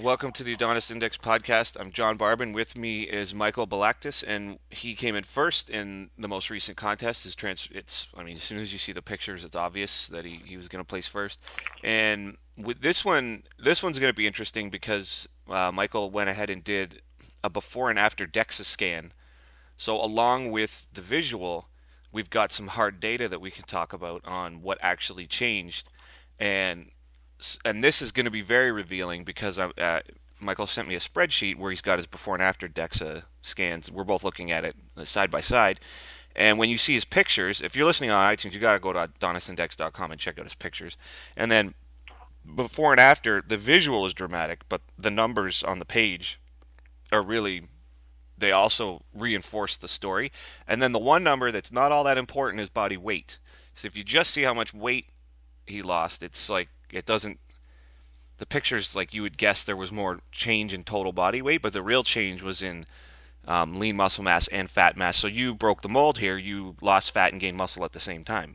Welcome to the Adonis Index podcast. I'm John Barban. With me is Michael Balaktis, and he came in first in the most recent contest. His trans, it's, I mean, as soon as you see the pictures, it's obvious that he, he was going to place first. And with this one, this one's going to be interesting because uh, Michael went ahead and did a before and after DEXA scan. So along with the visual, we've got some hard data that we can talk about on what actually changed. And and this is going to be very revealing because uh, Michael sent me a spreadsheet where he's got his before and after DEXA scans. We're both looking at it uh, side by side. And when you see his pictures, if you're listening on iTunes, you got to go to adonisindex.com and check out his pictures. And then before and after, the visual is dramatic, but the numbers on the page are really they also reinforce the story. And then the one number that's not all that important is body weight. So if you just see how much weight he lost, it's like it doesn't the pictures like you would guess there was more change in total body weight, but the real change was in um, lean muscle mass and fat mass. So you broke the mold here. You lost fat and gained muscle at the same time.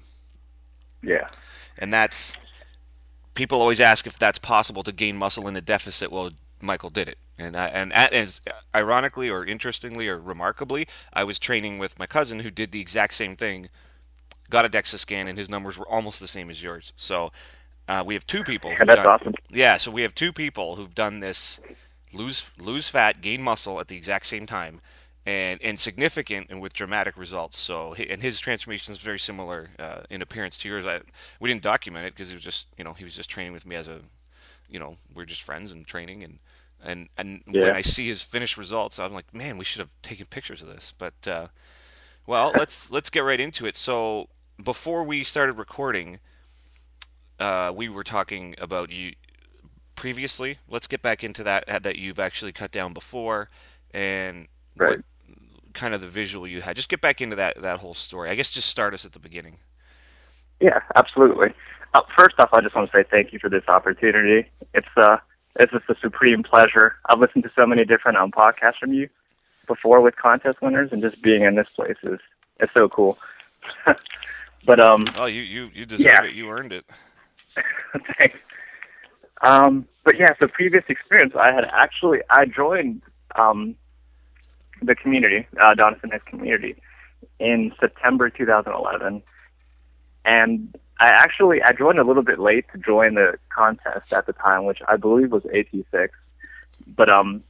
Yeah. And that's people always ask if that's possible to gain muscle in a deficit. Well, Michael did it. And I, and as ironically or interestingly or remarkably, I was training with my cousin who did the exact same thing, got a DEXA scan, and his numbers were almost the same as yours. So uh, we have two people. Yeah, that's done, awesome. Yeah, so we have two people who've done this lose lose fat, gain muscle at the exact same time, and and significant and with dramatic results. So and his transformation is very similar uh, in appearance to yours. I, we didn't document it because he was just you know he was just training with me as a you know we're just friends and training and and and yeah. when I see his finished results, I'm like, man, we should have taken pictures of this. But uh, well, let's let's get right into it. So before we started recording uh, we were talking about you previously. Let's get back into that uh, that you've actually cut down before, and right. what kind of the visual you had. Just get back into that that whole story. I guess just start us at the beginning. Yeah, absolutely. Uh, first off, I just want to say thank you for this opportunity. It's uh, it's just a supreme pleasure. I've listened to so many different um, podcasts from you before with contest winners, and just being in this place is it's so cool. but um, oh, you you you deserve yeah. it. You earned it. Thanks. Um, but yeah, so previous experience, I had actually I joined um, the community, uh, Donison community, in September 2011, and I actually I joined a little bit late to join the contest at the time, which I believe was AT6. But um,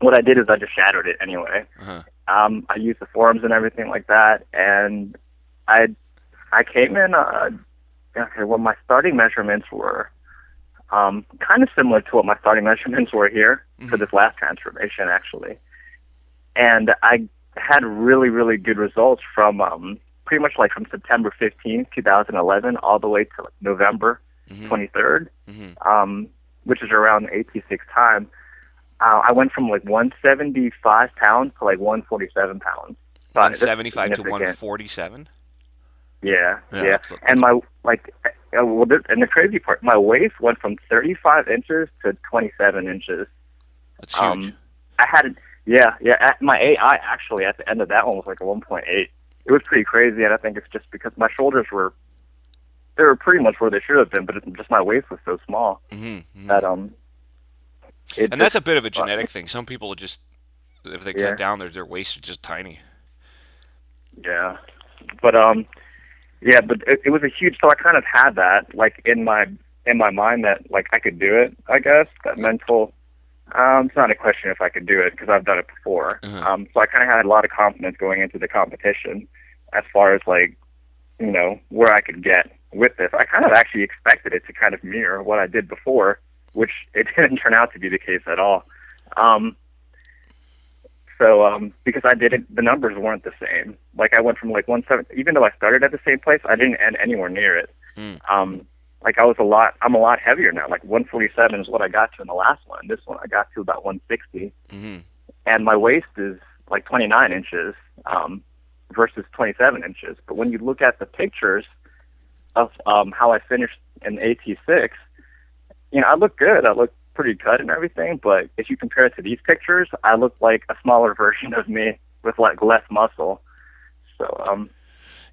what I did is I just shadowed it anyway. Uh-huh. Um, I used the forums and everything like that, and I I came in uh, okay, well, my starting measurements were um, kind of similar to what my starting measurements were here mm-hmm. for this last transformation, actually. And I had really, really good results from um, pretty much like from September 15th, 2011, all the way to like November mm-hmm. 23rd, mm-hmm. um, which is around AT6 time. Uh, I went from like 175 pounds to like 147 pounds. 175 to 147? Yeah, yeah. yeah. And my like, uh, well, this, and the crazy part, my waist went from 35 inches to 27 inches. That's huge. Um, I had, yeah, yeah. At my AI actually at the end of that one was like a 1.8. It was pretty crazy, and I think it's just because my shoulders were, they were pretty much where they should have been, but just my waist was so small mm-hmm, mm-hmm. that um. and just, that's a bit of a genetic uh, thing. Some people just, if they cut down, their their waist is just tiny. Yeah, but um, yeah, but it, it was a huge. So I kind of had that like in my in my mind that like I could do it. I guess that mental. Um, it's not a question if I could do it because I've done it before. Uh-huh. Um, so I kind of had a lot of confidence going into the competition as far as like you know where I could get with this. I kind of actually expected it to kind of mirror what I did before, which it didn't turn out to be the case at all. Um, so um, because I didn't, the numbers weren't the same. Like I went from like 170, even though I started at the same place, I didn't end anywhere near it. Mm. Um, like I was a lot, I'm a lot heavier now. Like 147 is what I got to in the last one. This one I got to about 160, mm-hmm. and my waist is like 29 inches um, versus 27 inches. But when you look at the pictures of um, how I finished in AT6, you know, I look good. I look pretty good and everything, but if you compare it to these pictures, I look like a smaller version of me with like less muscle. So um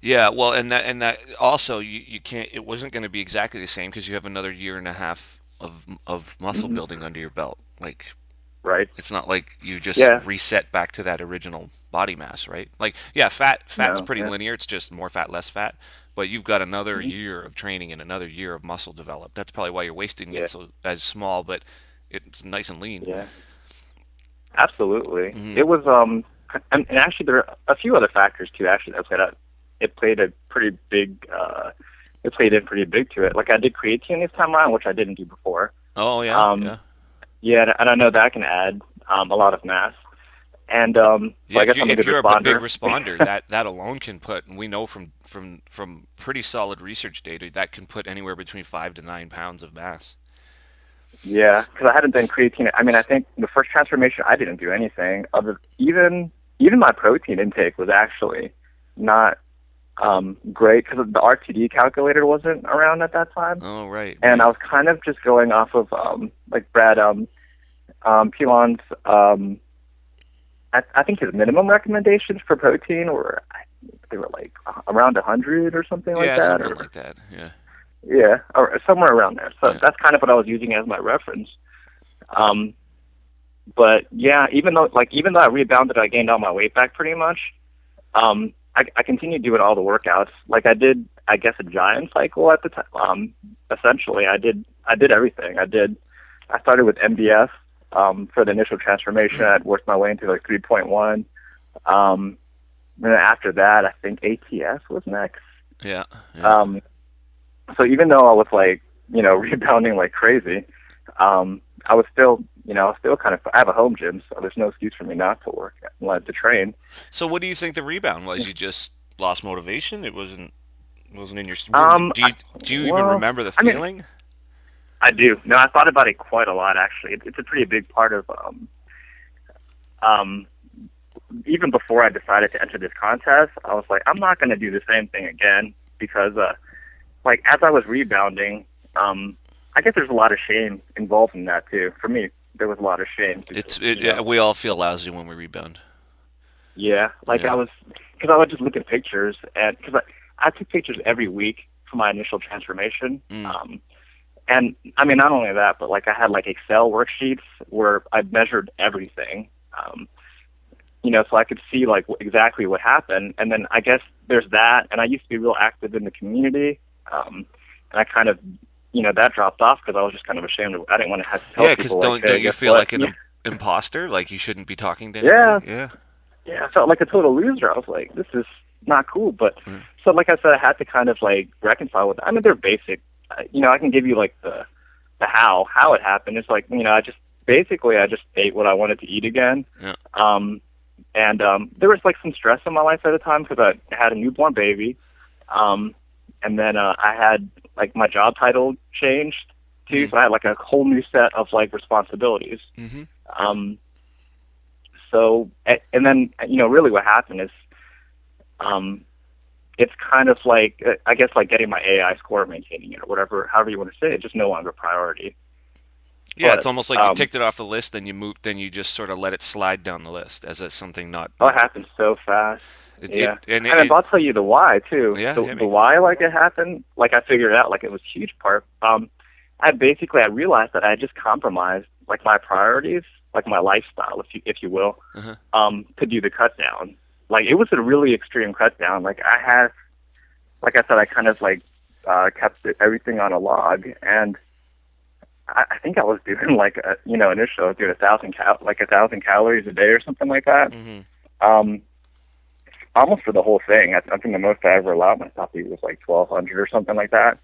yeah, well, and that and that also you, you can't. It wasn't going to be exactly the same because you have another year and a half of of muscle mm-hmm. building under your belt. Like right? it's not like you just Yeah. reset back to that original body mass, right? Like yeah, fat fat's No, pretty yeah. linear. It's just more fat, less fat. But you've got another Mm-hmm. year of training and another year of muscle developed. That's probably why you're didn't Yeah. get so as small, but it's nice and lean. Yeah, absolutely. Mhm. It was um, and, and actually there are a few other factors too. Actually, that played a, it played a pretty big. uh It played in pretty big to it. Like I did creatine this time around, which I didn't do before. Oh yeah, Um, yeah. Yeah, and- and I know that can add um, a lot of mass. And um, Yeah, so I if, you, if you're a big responder, that, that alone can put, and we know from, from, from pretty solid research data, that can put anywhere between five to nine pounds of mass. Yeah, because I hadn't done creatine. I mean, I think the first transformation, I didn't do anything other. Even even my protein intake was actually not um, great because the RTD calculator wasn't around at that time, Oh, right. and I was kind of just going off of um, like Brad um, um, Pilon's. Um, I, I think his minimum recommendations for protein were they were like around a hundred or something like yeah, that, something or like that. Yeah. yeah, or somewhere around there. So Yeah. that's kind of what I was using as my reference. Um, but yeah, even though like even though I rebounded, I gained all my weight back pretty much. Um, I, I continued doing all the workouts. Like I did, I guess a giant cycle at the time. Um, essentially, I did I did everything. I did. I started with MDF um, for the initial transformation. I'd worked my way into like 3.1. Um, and then after that, I think ATS was next. Yeah. yeah. Um, so even though I was like, you know, rebounding like crazy, um, I was still, you know, I was still kind of. I have a home gym, so there's no excuse for me not to work, not to train. so what do you think the rebound was? You just lost motivation? It wasn't, wasn't in your, Um, do you, do you even well, remember the I mean- feeling? I do. No, I thought about it quite a lot actually. It, it's a pretty big part of. Um, um, even before I decided to enter this contest, I was like, I'm not going to do the same thing again because, uh, like, as I was rebounding, um, I guess there's a lot of shame involved in that too. For me, there was a lot of shame. it's, you it, know. we all feel lousy when we rebound. Yeah, like Yeah. I was, because I would just look at pictures, and because I, I took pictures every week for my initial transformation. Mm. Um, and I mean, not only that, but like I had like Excel worksheets where I measured everything. Um, you know, so I could see like exactly what happened. And then I guess there's that. And I used to be real active in the community, um, and I kind of, you know, that dropped off because I was just kind of ashamed. Of, I didn't want to have to tell Yeah, because don't, like, don't you feel what? like an Yeah. im- imposter? Like you shouldn't be talking to Yeah. anybody? Yeah. yeah, I felt like a total loser. I was like, this is not cool. But Mm. so, like I said, I had to kind of like reconcile with. I mean, they're basic. Uh, you know, I can give you like the the how how it happened. It's like you know, I just basically I just ate what I wanted to eat again. Yeah. Um, and um, there was like some stress in my life at the time because I had a newborn baby. Um, and then uh, I had like my job title changed too, Mhm. so I had like a whole new set of like responsibilities. hmm Um, so, a- and then, you know, really what happened is, um, it's kind of like, uh, I guess, like getting my AI score, maintaining it, or whatever, however you want to say it, just no longer a priority. Yeah, But, it's almost like you um, ticked it off the list, then you move, then you just sort of let it slide down the list as a, something not. Oh, it happened so fast. It, yeah. it, and And, I'll tell you the why too. Yeah, the, me. the why, like it happened, like I figured it out, like it was a huge part. Um, I basically I realized that I just compromised like my priorities, like my lifestyle, if you if you will, Uh-huh. um, to do the cut down. Like it was a really extreme cut down. Like I had, like I said, I kind of like uh, kept it, everything on a log, and I, I think I was doing like a, you know initially I was doing a thousand cal like a thousand calories a day or something like that hmm um, almost for the whole thing. I, I think the most I ever allowed myself to eat was like twelve hundred or something like that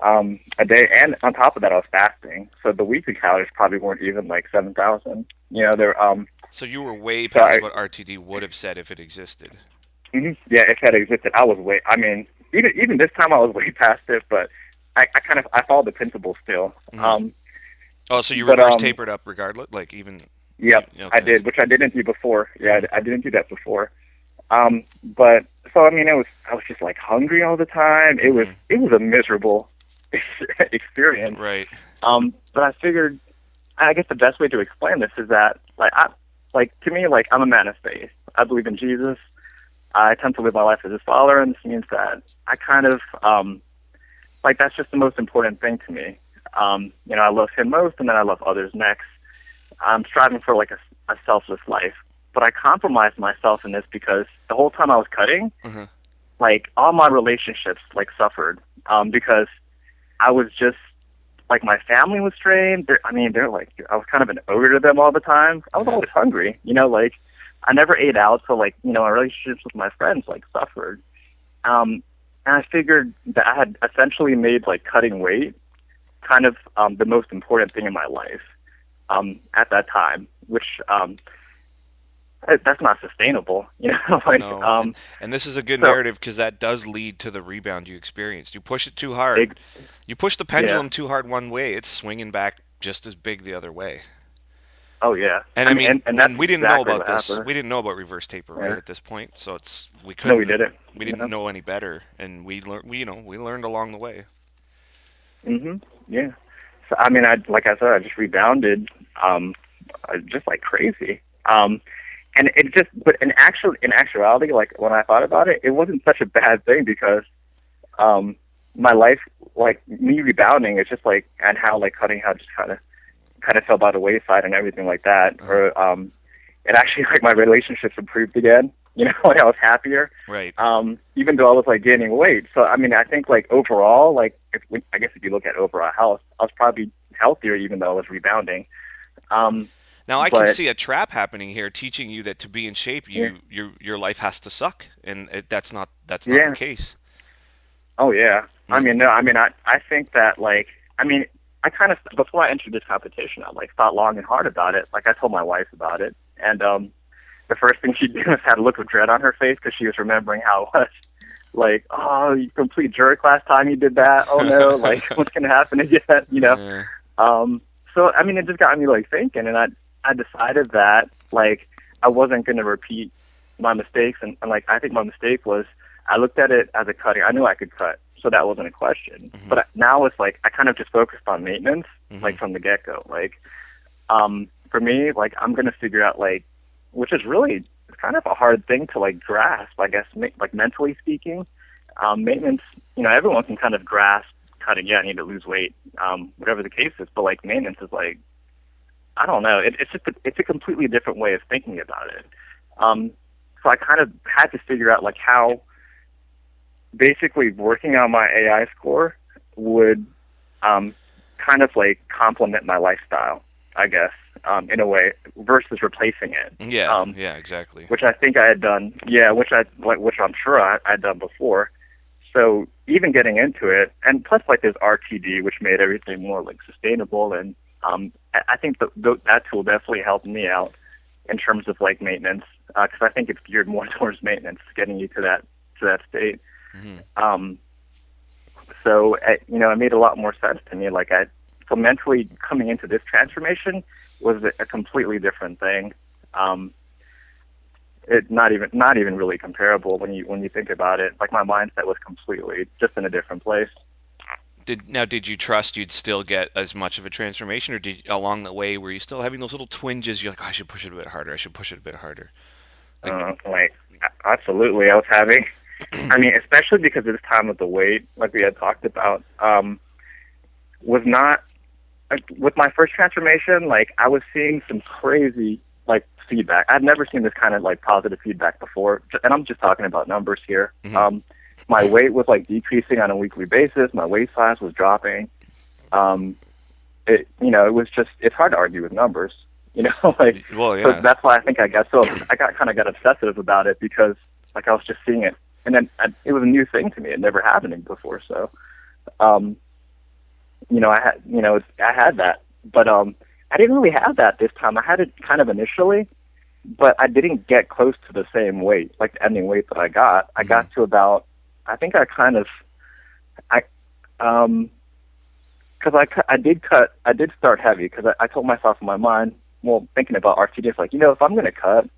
um, a day. And on top of that, I was fasting, so the weekly calories probably weren't even like seven thousand. You know, they're um, So you were way past Sorry. what RTD would have said if it existed. mhm. yeah, if that existed, I was way. I mean, even even this time, I was way past it, but. I, I kind of I followed the principle still. Mhm. Um, Oh, so you But, reverse um, tapered up regardless, like even. Yep, Yeah, I did, which I didn't do before. Yeah, I, I didn't do that before. Um, but so I mean, it was I was just like hungry all the time. It was Mm-hmm. it was a miserable experience. Right. Um, but I figured, I guess the best way to explain this is that like I like to me like I'm a man of faith. I believe in Jesus. I tend to live my life as his follower, and this means that I kind of um, like that's just the most important thing to me. Um, you know, I love him most, and then I love others next. I'm striving for like a, a selfless life. But I compromised myself in this because the whole time I was cutting, Mhm. like all my relationships like suffered um, because I was just like my family was strained. They're, I mean, they're like I was kind of an ogre to them all the time. I was always hungry, you know, like I never ate out, so like you know, my relationships with my friends like suffered. Um, and I figured that I had essentially made like cutting weight kind of um, the most important thing in my life um, at that time, which um, that's not sustainable, you know. like, No, um, and, and this is a good so- narrative because that does lead to the rebound you experienced. You push it too hard. Ex- you push the pendulum too hard one way, it's swinging back just as big the other way. oh yeah, And I, mean, and, and that's we didn't exactly know about this. happened. We didn't know about reverse taper right Yeah. at this point, so it's we couldn't. No, we didn't. We didn't you know any better, and we learned. We you know we learned along the way. hmm Yeah. So I mean, I like I said, I just rebounded, um, just like crazy. Um, and it just, but in actual, in actuality, like when I thought about it, it wasn't such a bad thing because, um, my life, like me rebounding, is just like, and how like cutting how just kind of, kind of fell by the wayside and everything like that. Or, um, it actually like my relationships improved again. You know, like I was happier Right. um, even though I was like gaining weight. So I mean, I think like overall, like if we, I guess if you look at overall health, I was probably healthier even though I was rebounding. Um, Now I can see a trap happening here, teaching you that to be in shape, you Yeah. your your life has to suck, and it, that's not that's not Yeah. the case. oh yeah, I Mm. mean, no, I mean, I I think that like I mean, I kind of before I entered this competition, I like thought long and hard about it. Like I told my wife about it, and um, the first thing she did was had a look of dread on her face because she was remembering how it was. Like, oh, you complete jerk last time you did that. Oh no, like what's gonna happen again? You know. Yeah. Um, so I mean, it just got me like thinking, and I I decided that like I wasn't going to repeat my mistakes, and, and like I think my mistake was I looked at it as a cutting. I knew I could cut, so that wasn't a question. But now it's like I kind of just focused on maintenance, like from the get go. Like, um, for me, like I'm going to figure out like, which is really kind of a hard thing to like grasp, I guess, ma- like mentally speaking. Um, maintenance, you know, everyone can kind of grasp cutting. Yeah, I need to lose weight, um, whatever the case is. But like maintenance is like, I don't know. It, it's just a, it's a completely different way of thinking about it. Um, so I kind of had to figure out like how basically working on my AI score would um, kind of like complement my lifestyle, I guess, um, in a way, versus replacing it Yeah, Um, yeah, exactly. which I think I had done. Yeah, which I like, which I'm sure I, I'd done before. So even getting into it, and plus like there's RTD, which made everything more like sustainable, and um, I, I think that that tool definitely helped me out in terms of like maintenance, because I think it's geared more towards maintenance, getting you to that to that state. Um, so uh, you know, it made a lot more sense to me. Like I, so mentally coming into this transformation was a, completely different thing. Um, it not even not even really comparable when you when you think about it. Like my mindset was completely just in a different place. Did now did you trust you'd still get as much of a transformation, or did along the way were you still having those little twinges? You're like, oh, I should push it a bit harder. I should push it a bit harder. Uh, like absolutely, I was having. I mean, especially because of this time with the weight, like we had talked about, um, was not like, with my first transformation. Like I was seeing some crazy like feedback. I'd never seen this kind of like positive feedback before, and I'm just talking about numbers here. Mhm. Um, my weight was like decreasing on a weekly basis. My waist size was dropping. Um, it you know it was just it's hard to argue with numbers. You know, like Well, so that's why I think I got so I got kind of got obsessive about it because like I was just seeing it, and then I, it was a new thing to me. It never happened before, so um, you know I had you know I had that, but um, I didn't really have that this time. I had it kind of initially, but I didn't get close to the same weight, like the ending weight that I got. I got to about I think I kind of I um because I cut, I did cut I did start heavy because I, I told myself in my mind well, thinking about RTD, it's like, you know, if I'm going to cut,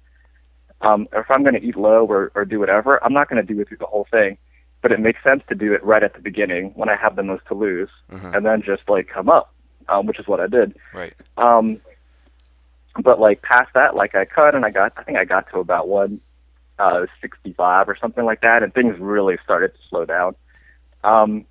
um, or if I'm going to eat low or, or do whatever, I'm not going to do it through the whole thing. But it makes sense to do it right at the beginning when I have the most to lose, Uh-huh. and then just like come up, um, which is what I did. Right. Um, but like past that, like I cut and I got, I think I got to about one uh, 65 or something like that, and things really started to slow down. Um,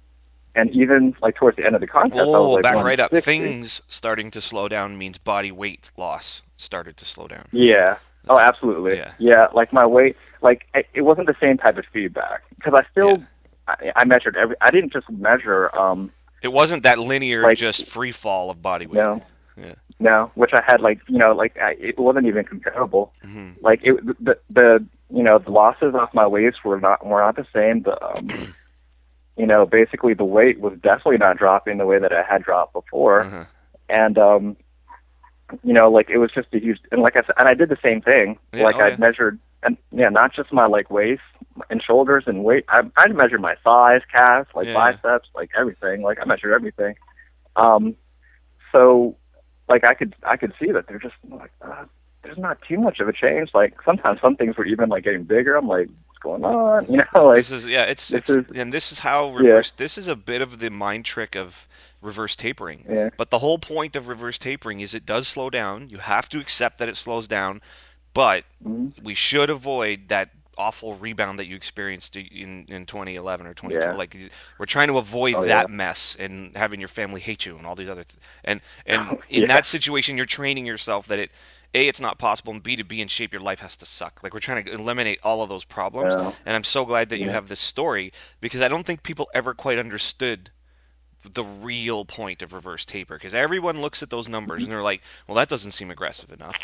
and even like towards the end of the contest, I was Oh, like back right up. Things starting to slow down means body weight loss started to slow down. Yeah. Oh, absolutely. Yeah. Like my weight, like it, wasn't the same type of feedback because I still, I, I measured every. I didn't just measure. um It wasn't that linear, Like- just free fall of body weight. No. Yeah. No, which I had like you know like I, it wasn't even comparable. Mhm. Like it the the you know the losses off my waist were not were not the same. The um, you know basically the weight was definitely not dropping the way that it had dropped before. Uh-huh. and um you know like it was just a huge and like i said and i did the same thing Yeah, like oh, i yeah. measured and yeah not just my like waist and shoulders and weight i i measured my thighs calves like Yeah. biceps like everything like i measured everything um so like i could i could see that they're just like uh, there's not too much of a change like sometimes some things were even like getting bigger i'm like what's going on you know like this is yeah, it's it's is- and this is how reverse. This is a bit of the mind trick of reverse tapering. Yeah. But the whole point of reverse tapering is it does slow down. You have to accept that it slows down, but Mhm. we should avoid that awful rebound that you experienced in in 2011 or 2012. Yeah. Like we're trying to avoid Oh, that yeah. mess and having your family hate you and all these other th- and and in Yeah. that situation you're training yourself that it a it's not possible and b to be in shape your life has to suck like we're trying to eliminate all of those problems and i'm so glad that you have this story because i don't think people ever quite understood the real point of reverse taper because everyone looks at those numbers and they're like well that doesn't seem aggressive enough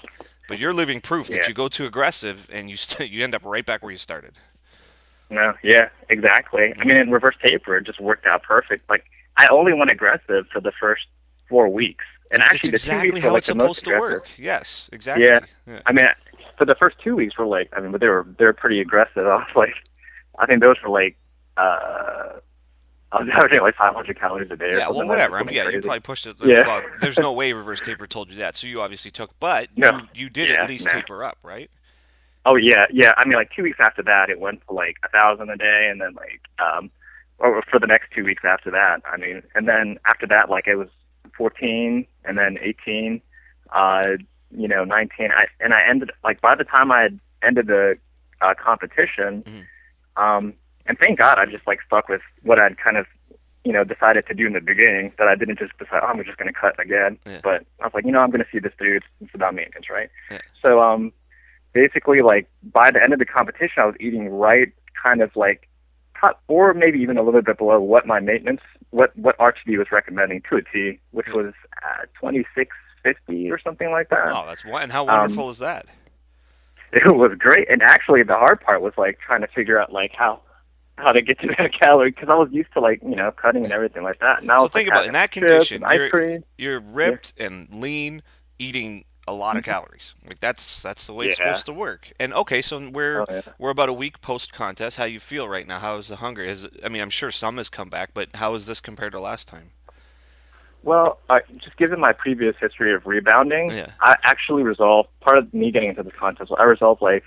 but you're living proof that you go too aggressive and you st- you end up right back where you started No, yeah, exactly. I mean, in reverse taper, it just worked out perfect. Like, I only went aggressive for the first four weeks, and That's actually, the two exactly weeks how were like it's the most supposed to aggressive. work yes exactly Yeah. yeah. I mean, for the first two weeks were like, I mean, but they were they were pretty aggressive. I was like, I think those were like, uh, I was averaging like 500 calories a day. or Yeah, well, whatever. I mean, yeah, you probably pushed it. Yeah. Well, there's no way reverse taper told you that, so you obviously took. But No. you, you did Yeah, at least nah. taper up, right? Oh yeah, yeah. I mean, like two weeks after that, it went to like a thousand a day, and then like, um, or for the next two weeks after that. I mean, and then after that, like it was 14, and then 18, uh, you know, 19. I and I ended like by the time I had ended the uh, competition, Mhm. um, and thank God I just like stuck with what I'd kind of, you know, decided to do in the beginning. That I didn't just decide, oh, I'm just going to cut again. Yeah. But I was like, you know, I'm going to see this dude. It's about maintenance, right? Yeah. So, um, basically like by the end of the competition I was eating right kind of like cut or maybe even a little bit below what my maintenance what what RTD was recommending to a T, which was uh, twenty six fifty or something like that. Oh, that's one. And how Um, wonderful is that? It was great, and actually the hard part was like trying to figure out like how how to get to that calorie because I was used to like you know cutting and everything like that. Now So think like about it, in that condition, you're- You're ripped and lean, eating a lot of calories. Like that's that's the way it's Mm-hmm. Supposed to work. And okay, so we're Oh, yeah. we're about a week post contest. How you feel right now? How is the hunger? Is I mean, I'm sure some has come back, but how is this compared to last time? Well, I, just given my previous history of rebounding, Yeah. I actually resolved part of me getting into this contest. I resolved like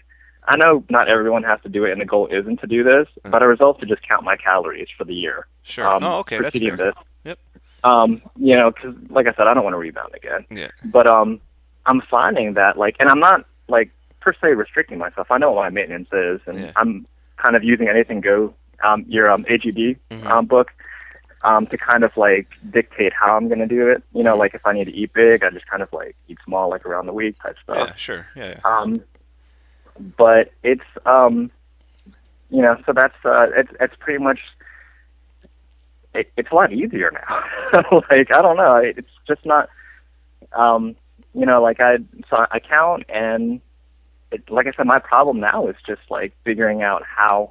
I know not everyone has to do it, and the goal isn't to do this, Uh-huh. but I resolved to just count my calories for the year. Sure. Um, oh, okay, that's fair. this. Yep. Um, you know, because like I said, I don't want to rebound again. Yeah. But um, I'm finding that like, and I'm not like per se restricting myself. I know what my maintenance is, and Yeah. I'm kind of using anything go um, your um, AGD Mhm. um, book um, to kind of like dictate how I'm going to do it. You know, Mhm. like if I need to eat big, I just kind of like eat small, like around the week type stuff. Yeah. Sure. Yeah. yeah. Um, but it's um, you know, so that's uh, it's it's pretty much. It, it's a lot easier now. like I don't know, it's just not. Um, you know, like I so I count and. It, like I said, my problem now is just like figuring out how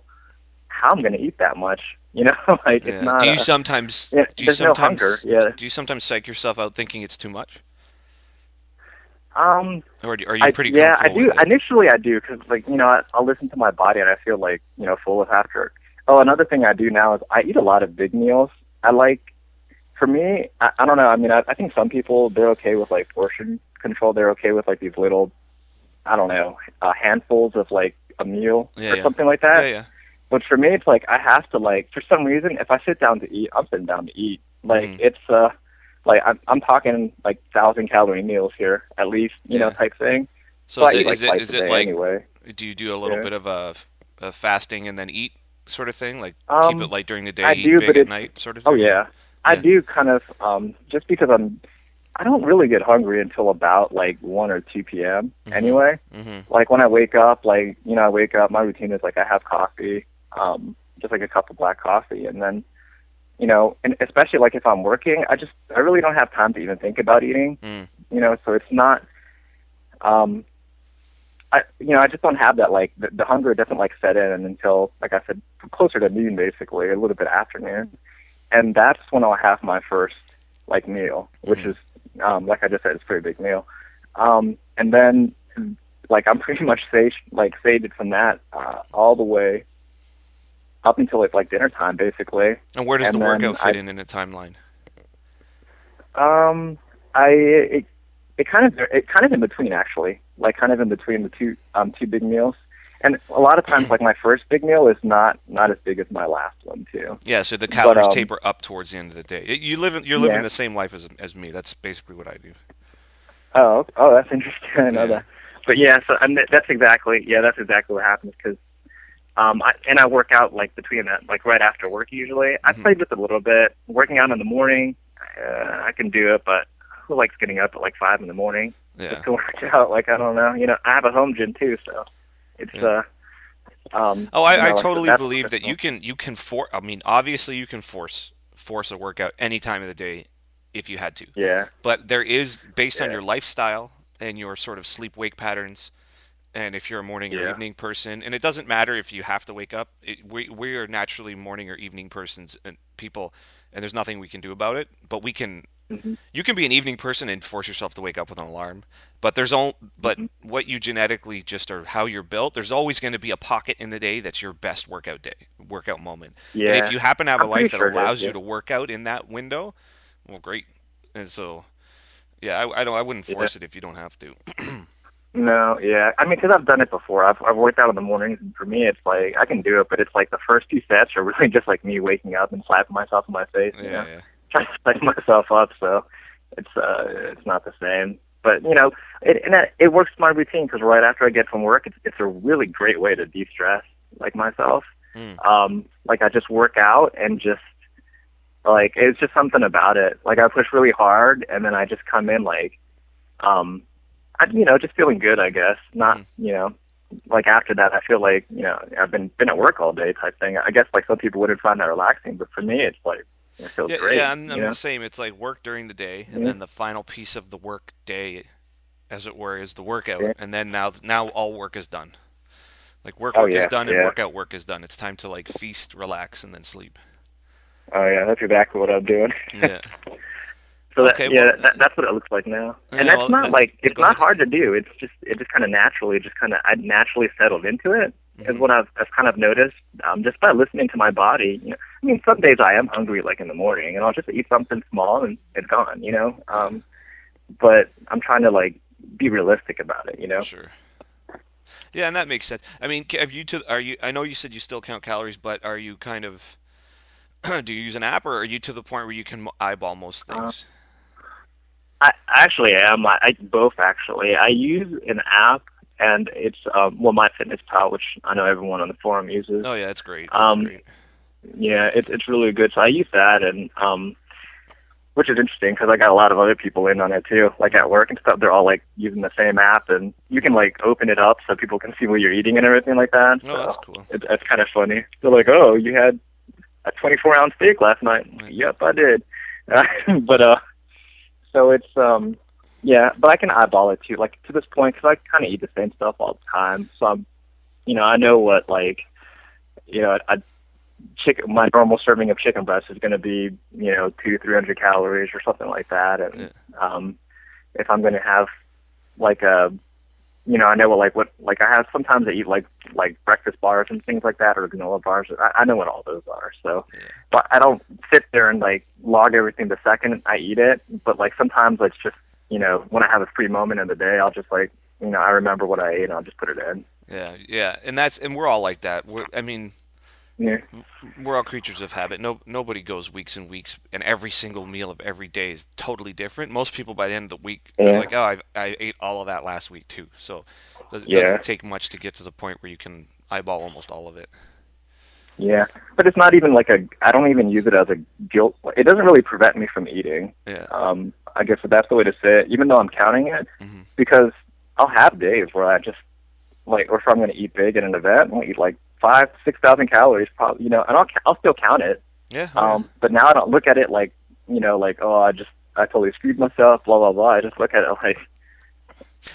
how I'm going to eat that much. You know, like Yeah. it's not. do you a- sometimes yeah, do you there's no sometimes hunger, yeah. do you sometimes psych yourself out thinking it's too much, um, or are you I, pretty yeah, I do. Initially, I do because, like, you know, I, I'll listen to my body and I feel like, you know, full of after. Oh, another thing I do now is I eat a lot of big meals. I like, for me, I, I don't know. I mean, I, I think some people they're okay with like portion control. They're okay with like these little, I don't know, uh, handfuls of like a meal Yeah, or yeah. something like that. yeah. Yeah. But for me, it's like I have to like for some reason if I sit down to eat, I'm sitting down to eat. Like Mhm. it's uh like I'm I'm talking like thousand calorie meals here at least, you know, type thing. So I is it like is it twice it like anyway? do you do a little Yeah. bit of a, a fasting and then eat sort of thing? Like Um, keep it light during the day, I eat do, big but at night, sort of. Oh thing? yeah. I do kind of um just because I'm I don't really get hungry until about like one or two p.m. Mhm. Anyway, Mm-hmm. like when I wake up, like you know I wake up, my routine is like I have coffee, um, just like a cup of black coffee, and then you know, and especially like if I'm working, I just I really don't have time to even think about eating. Mm. You know, so it's not. Um, I you know I just don't have that like the, the hunger doesn't like set in until like I said closer to noon basically a little bit afternoon, and that's when I'll have my first like meal, which Mhm. is um, like I just said, it's a pretty big meal. Um, and then like I'm pretty much sati like sated from that uh, all the way up until like like dinner time basically. And where does And the workout fit I- in in a timeline? Um, I it, it kind of it kind of in between actually, like kind of in between the two um two big meals. And a lot of times, like my first big meal is not not as big as my last one too. Yeah, so the calories um, taper up towards the end of the day. You live in, you're living Yeah. the same life as as me. That's basically what I do. Oh, oh, that's interesting. I know Yeah. that. But yeah, so and that's exactly yeah, that's exactly what happens because. Um, I, and I work out like between that, like right after work usually. I Mhm. play just a little bit. Working out in the morning, uh, I can do it, but who likes getting up at like five in the morning? Yeah. to work out. Like I don't know, you know, I have a home gym too, so it's Yeah. uh, um. Oh, I, you know, I like, totally that's believe that you can you can for I mean obviously you can force force a workout any time of the day if you had to. Yeah, But there is based on your lifestyle and your sort of sleep wake patterns and if you're a morning or evening person and it doesn't matter if you have to wake up it, we we are naturally morning or evening persons and people and there's nothing we can do about it but we can Mhm. you can be an evening person and force yourself to wake up with an alarm but there's all but Mhm. what you genetically just or how you're built there's always going to be a pocket in the day that's your best workout day workout moment yeah. and if you happen to have a I'm pretty life that sure it is, allows you yeah. to work out in that window, well, great. And so, yeah, I, I don't. I wouldn't Yeah. force it if you don't have to. No, yeah. I mean, because I've done it before. I've I've worked out in the mornings, and for me, it's like I can do it, but it's like the first two sets are really just like me waking up and slapping myself in my face, you know, yeah, yeah. trying to psych myself up. So it's uh, it's not the same. But you know, it and it, it works my routine because right after I get from work, it's it's a really great way to de-stress like myself. Mm. Um, like I just work out and just like it's just something about it. Like I push really hard and then I just come in like, um, I, you know, just feeling good. I guess not, Mhm. you know, like after that, I feel like you know I've been been at work all day type thing. I guess like some people wouldn't find that relaxing, but for me, it's like it feels Yeah, great. yeah, I'm, I'm the same. It's like work during the day, and Yeah. then the final piece of the work day, as it were, is the workout, Yeah. and then now now all work is done. Like work Oh, work is yeah, done and workout work is done. It's time to like feast, relax, and then sleep. Oh yeah, that's exactly what I'm doing. Yeah. So that, Okay, yeah, well- that, that's what it looks like now, and Yeah, that's well, not like it's not ahead. hard to do. It's just it just kind of naturally, just kind of I naturally settled into it. Is Mhm. what I've, I've kind of noticed um, just by listening to my body. You know, I mean, some days I am hungry, like in the morning, and I'll just eat something small and it's gone. You know, um, but I'm trying to like be realistic about it. You know, Sure. Yeah, and that makes sense. I mean, have you to are you? I know you said you still count calories, but are you kind of do you use an app, or are you to the point where you can eyeball most Uh, things? I I actually am. I, I both actually. I use an app, and it's um, well, MyFitnessPal, which I know everyone on the forum uses. Oh yeah, that's great. That's um, great. Yeah, it's it's really good. So I use that, and um, which is interesting because I got a lot of other people in on it too, like at work and stuff. They're all like using the same app, and you can like open it up so people can see what you're eating and everything like that. Oh, so that's cool. it, it's kind of funny. They're like, "Oh, you had a 24 ounce steak last night." Right. Yep, I did. but uh, so it's um, yeah, but I can eyeball it too. Like to this point, because I kind of eat the same stuff all the time, so I'm, you know, I know what like, you know, I chicken my normal serving of chicken breast is going to be you know two three hundred calories or something like that and um if i'm going to have like a you know i know what like what like i have sometimes i eat like like breakfast bars and things like that or granola bars i, I know what all those are so Yeah. but i don't sit there and like log everything the second i eat it but like sometimes it's just you know when i have a free moment in the day i'll just like you know i remember what i ate and i'll just put it in Yeah, yeah, and that's and we're all like that. We're, I mean, yeah we're all creatures of habit. No, nobody goes weeks and weeks, and every single meal of every day is totally different. Most people by the end of the week are Yeah. like, "Oh, I, I ate all of that last week too." So it Yeah. doesn't take much to get to the point where you can eyeball almost all of it. Yeah, but it's not even like a. I don't even use it as a guilt. It doesn't really prevent me from eating. Yeah. Um, I guess that's the way to say it. Even though I'm counting it, Mhm. because I'll have days where I just like, or if I'm going to eat big at an event, I'll eat like five, six thousand calories, probably. You know, and I'll I'll still count it. Yeah. Um, but now I don't look at it like, you know, like oh, I just I totally screwed myself, blah blah blah. I just look at it like,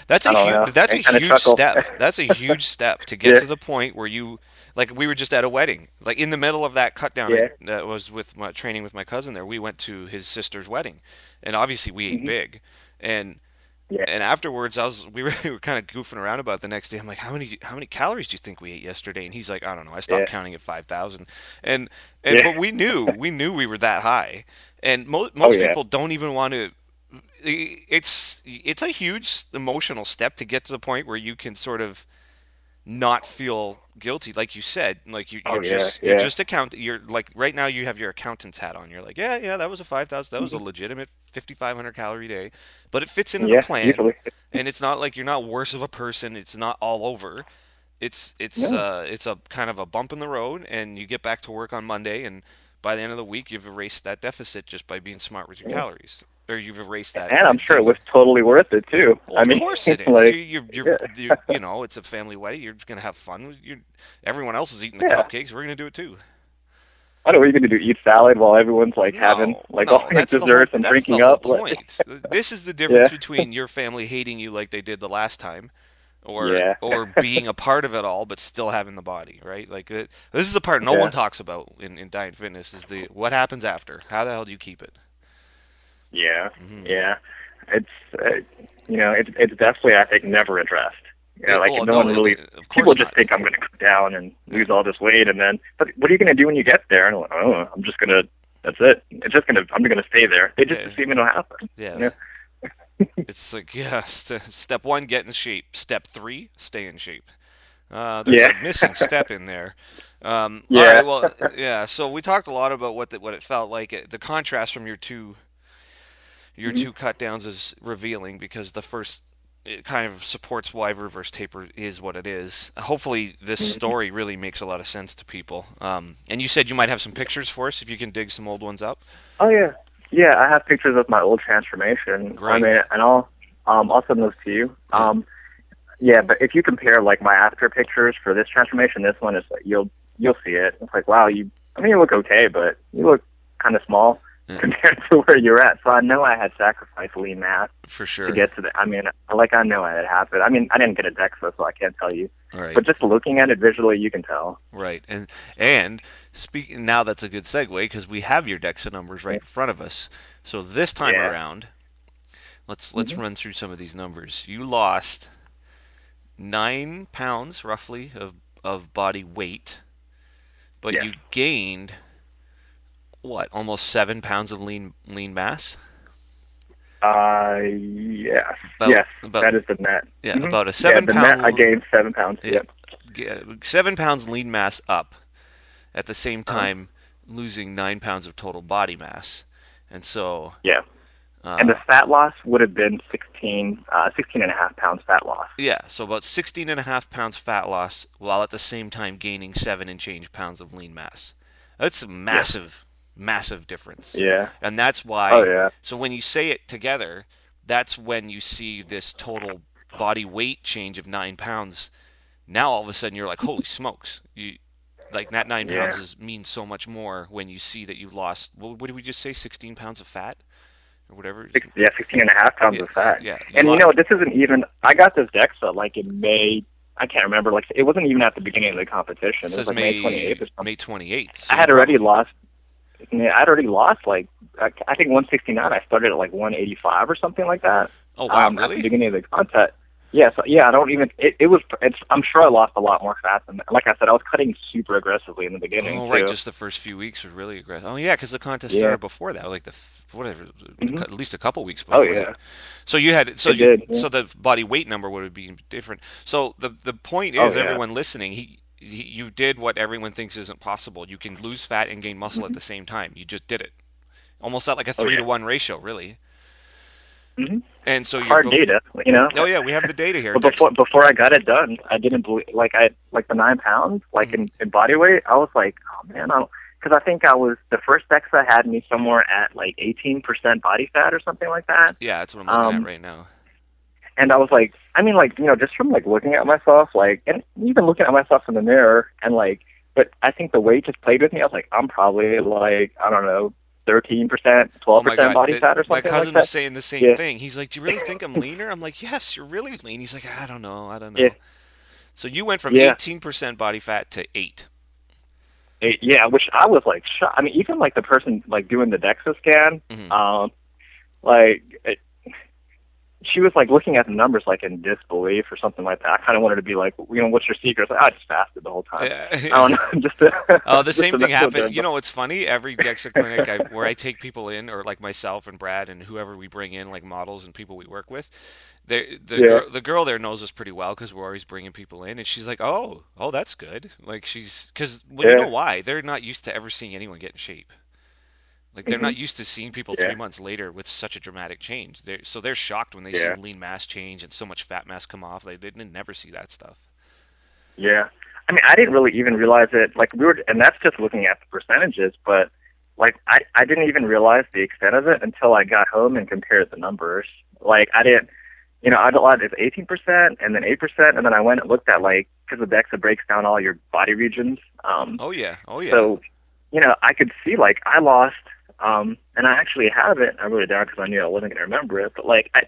That's a huge, that's a huge step. That's a huge step to get Yeah. to the point where you like we were just at a wedding. Like in the middle of that cut down Yeah. that was with my training with my cousin there. We went to his sister's wedding. And obviously we ate big. And Mm-hmm. Yeah. and afterwards I was we were, we were kind of goofing around about the next day. I'm like, "How many how many calories do you think we ate yesterday?" And he's like, "I don't know. I stopped Yeah. counting at 5,000." And and Yeah. but we knew, we knew we were that high. And mo- oh, most Oh, yeah. people don't even want to it's it's a huge emotional step to get to the point where you can sort of not feel guilty like you said like you, you're Oh, yeah, just you're just account you're like right now you have your accountant's hat on you're like yeah yeah that was a 5000 that was Mm-hmm. a legitimate 5500 calorie day but it fits into yeah, the plan and it's not like you're not worse of a person it's not all over it's it's No. uh it's a kind of a bump in the road and you get back to work on monday and by the end of the week you've erased that deficit just by being smart with your Yeah. calories or you've erased that And I'm sure it was totally worth it too. Well, I of mean, course it is. like, you, you're, you're, yeah. you're, you know, it's a family wedding. You're gonna have fun. You're, everyone else is eating the Yeah. cupcakes. We're gonna do it too. I don't know what you're gonna do. Eat salad while everyone's like No, having like no, all these desserts whole- and drinking up. Point. this is the difference Yeah. between your family hating you like they did the last time, or or being a part of it all but still having the body, right? Like uh, this is the part no one talks about in, in diet fitness is the what happens after. How the hell do you keep it? Yeah, Mhm. yeah. It's uh, you know, it's it's definitely I think never addressed. You know, like Well, no, no, one really. of course People just not. think I'm going to come down and lose all this weight, and then, but what are you going to do when you get there? And I'm like, oh, I'm just going to. That's it. It's just going to. I'm going to stay there. They just Yeah. assume it'll happen. Yeah. Yeah. it's like yeah. St- step one, get in shape. Step three, stay in shape. Uh, there's Yeah. a missing step in there. Um, Yeah. All right. Well, yeah. So we talked a lot about what the, what it felt like. The contrast from your two your Mhm. two cut downs is revealing because the first it kind of supports why reverse taper is what it is. Hopefully, this Mhm. story really makes a lot of sense to people. Um, and you said you might have some pictures for us if you can dig some old ones up. Oh yeah, yeah. I have pictures of my old transformation. I Great. mean, and I'll um I'll send those to you. Yeah. Um, yeah, but if you compare like my after pictures for this transformation, this one is like you'll you'll see it. It's like wow, you. I mean, you look okay, but you look kind of small Yeah. compared to where you're at. So I know I had sacrificed lean mass For sure. to get to the. I mean, like I know it happened. I mean, I didn't get a DEXA, so I can't tell you. Right. But just looking at it visually, you can tell. Right, and and speaking now, that's a good segue because we have your DEXA numbers right in front of us. So this time Yeah. around, let's let's Mhm. run through some of these numbers. You lost nine pounds roughly of of body weight, but you gained what? Almost seven pounds of lean lean mass. Uh, yes, About- yes, about- that is the net. Yeah, Mhm. about a seven yeah, the pound. net, I gained seven pounds. Yeah. Yep. seven pounds lean mass up, at the same Uh-huh. time losing nine pounds of total body mass, and so. Yeah. Uh, and the fat loss would have been 16, uh, 16 and a half pounds fat loss. Yeah, so about 16 and a half pounds fat loss while at the same time gaining 7 and change pounds of lean mass. That's massive, massive difference. Yeah. And that's why, Oh yeah. so when you say it together, that's when you see this total body weight change of 9 pounds. Now all of a sudden you're like, holy smokes. You, like that 9 Yeah. pounds is, means so much more when you see that you've lost, what, what did we just say, 16 pounds of fat? Or whatever? Six, yeah, 16 and a half pounds of fat. Yeah. And lo- you know, this isn't even. I got this DEXA like in May. I can't remember. Like it wasn't even at the beginning of the competition. it was like May, May 28th or something. May 28th. so I had already lost. Yeah, I'd already lost like I think 169. I started at like 185 or something like that. Oh, wow, um, At the really? beginning of the contest. Yeah, so yeah, I don't even. It, it was. It's. I'm sure I lost a lot more fat than. that. Like I said, I was cutting super aggressively in the beginning. Oh, right. too. Just the first few weeks were really aggressive. Oh, yeah, because the contest Yeah. started before that, like the whatever, Mhm. at least a couple weeks before. Oh yeah. that. So you had so you, did, yeah. so the body weight number would have been different. So the the point Oh, is, yeah. everyone listening, he you did what everyone thinks isn't possible. You can lose fat and gain muscle at the same time. You just did it, almost at like a Mm-hmm. Oh, three yeah. to one ratio, really. Mhm. And so you're hard data, you know. Oh yeah, we have the data here. But before before I got it done, I didn't believe like I like the nine pounds like in, in body weight. I was like, oh man, I because I think I was the first DEXA had me somewhere at like 18% body fat or something like that. yeah, that's what I'm looking um, at right now. And I was like, I mean, like you know, just from like looking at myself, like and even looking at myself in the mirror, and like, but I think the weight just played with me. I was like, I'm probably like I don't know. 13%, 12% Oh body fat or my something cousin like that. My cousin was saying the same Yeah. thing. He's like, "Do you really think I'm leaner?" I'm like, "Yes, you're really lean." He's like, "I don't know, I don't know." Yeah. So you went from Yeah. 18% body fat to eight. It- yeah, which I was like shocked. I mean, even like the person like doing the DEXA scan, Mhm. um, like it, she was like looking at the numbers like in disbelief or something like that. I kind of wanted to be like, you know, what's your secret? I like, I just fasted the whole time. Yeah. I don't know, just to, Oh, the same thing happened. You know it's funny? Every DEXA clinic I, where I take people in, or like myself and Brad and whoever we bring in, like models and people we work with, the Yeah. girl, the girl there knows us pretty well because we're always bringing people in, and she's like, "Oh, oh, that's good." Like she's because well, you know why? They're not used to ever seeing anyone get in shape. Like they're not used to seeing people Mm-hmm. Yeah. three months later with such a dramatic change. They're, so they're shocked when they Yeah. see lean mass change and so much fat mass come off. They they didn't never see that stuff. Yeah. I mean, I didn't really even realize it. Like we were, and that's just looking at the percentages. But like, I I didn't even realize the extent of it until I got home and compared the numbers. Like I didn't, you know, I thought it's eighteen percent and then eight percent, and then I went and looked at like because the DEXA breaks down all your body regions. Um, Oh yeah, oh yeah. so, you know, I could see like I lost, um, and I actually have it. I wrote it down because I knew I wasn't going to remember it. But like, I,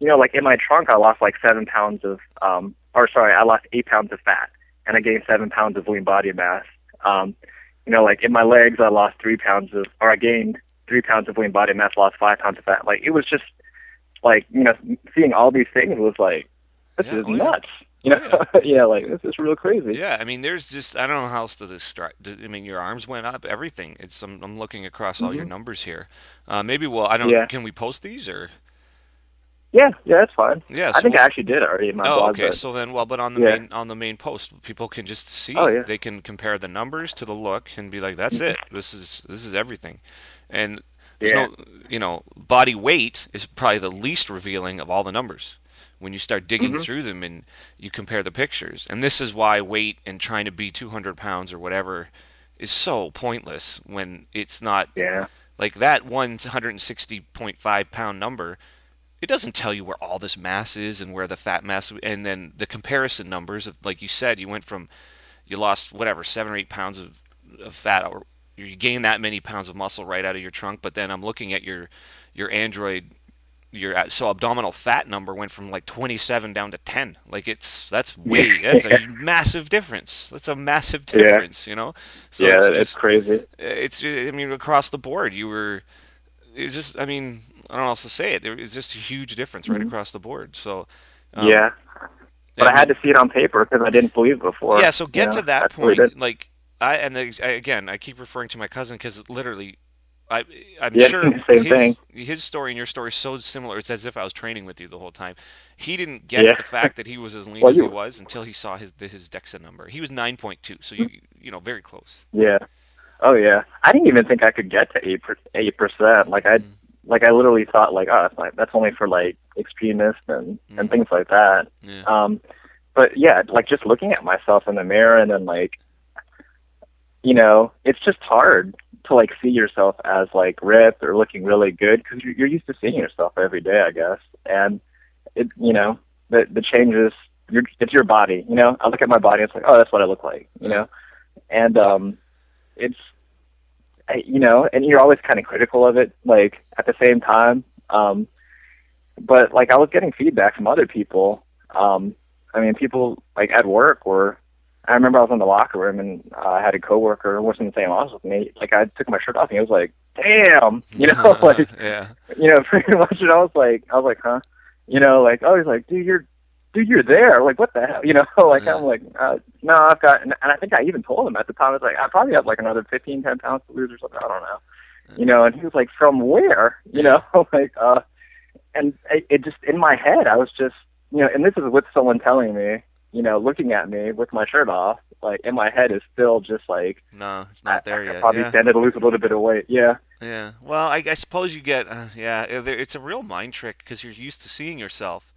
you know, like in my trunk, I lost like seven pounds of, um, or sorry, I lost eight pounds of fat, and I gained seven pounds of lean body mass. Um, you know, like in my legs, I lost three pounds of, or I gained three pounds of lean body mass, lost five pounds of fat. Like it was just like you know, seeing all these things was like, this Yeah, is oh, yeah. You know, yeah. like this is real crazy. Yeah, I mean, there's just I don't know how else to describe. I mean, your arms went up, everything. It's I'm, I'm looking across all your numbers here. Uh, maybe well, I don't. Mm-hmm. Yeah. Can we post these or? Yeah, yeah, that's fine. Yeah, I so think we'll- I actually did already in my Oh, blog. okay. but- So then, well, but on the Yeah. main on the main post, people can just see. Oh, yeah. They can compare the numbers to the look and be like, "That's it. This is this is everything." And there's Yeah. no, you know, body weight is probably the least revealing of all the numbers when you start digging Mm-hmm. through them and you compare the pictures. And this is why weight and trying to be 200 pounds or whatever is so pointless when it's not yeah. like that 160.5 pound number it doesn't tell you where all this mass is and where the fat mass and then the comparison numbers of like you said you went from you lost whatever seven or eight pounds of, of fat or you gained that many pounds of muscle right out of your trunk but then i'm looking at your your android your so abdominal fat number went from like 27 down to 10 like it's that's way that's a massive difference that's a massive Yeah. difference you know so yeah, it's it's, just, crazy. it's I mean across the board you were it's just I mean I don't know how else to say it there it's just a huge difference right across the board so um, Mm-hmm. yeah, but I mean- had to see it on paper because I didn't believe before. yeah so get you know, to that I point like I and the, I, again I keep referring to my cousin because literally I I'm Yeah, sure same his, thing. his story and your story is so similar it's as if I was training with you the whole time he didn't get Yeah. the fact that he was as lean Well, as he was until he saw his his DEXA number he was 9.2 so you you know very close Yeah. Oh yeah. I didn't even think I could get to eight eight percent. Like I, like I literally thought like, oh, that's like that's only for like extremists and and Mhm. things like that. yeah Um, but yeah, like just looking at myself in the mirror and then like, you know, it's just hard to like see yourself as like ripped or looking really good because you're, you're used to seeing yourself every day, I guess. And it, you know, the the changes. Your, it's your body, you know. I look at my body, it's like, oh, that's what I look like, you know. And um, it's, I, you know, and you're always kind of critical of it, like at the same time. Um, but like I was getting feedback from other people. Um, I mean, people like at work or I remember I was in the locker room and uh, I had a coworker who was in the same office with me. Like I took my shirt off and he was like, "Damn," you know, like yeah you know, pretty much. And I was like, I was like, huh, you know, like oh, he's like, dude, you're, dude, you're there. Like what the hell, you know? like Yeah. I'm like, uh, no, I've got, and and I think I even told him at the time, I was like, I probably have like another 15, 10 pounds to lose or something. I don't know, you know. And he was like, from where, you know, like, uh, and it, it just in my head, I was just, you know, and this is with someone telling me, you know, looking at me with my shirt off, like, in my head is still just like, No, it's not there I, yet. I probably yeah. tended to lose a little bit of weight. Yeah. Yeah. Well, I, I suppose you get uh, yeah. uh, It's a real mind trick because you're used to seeing yourself,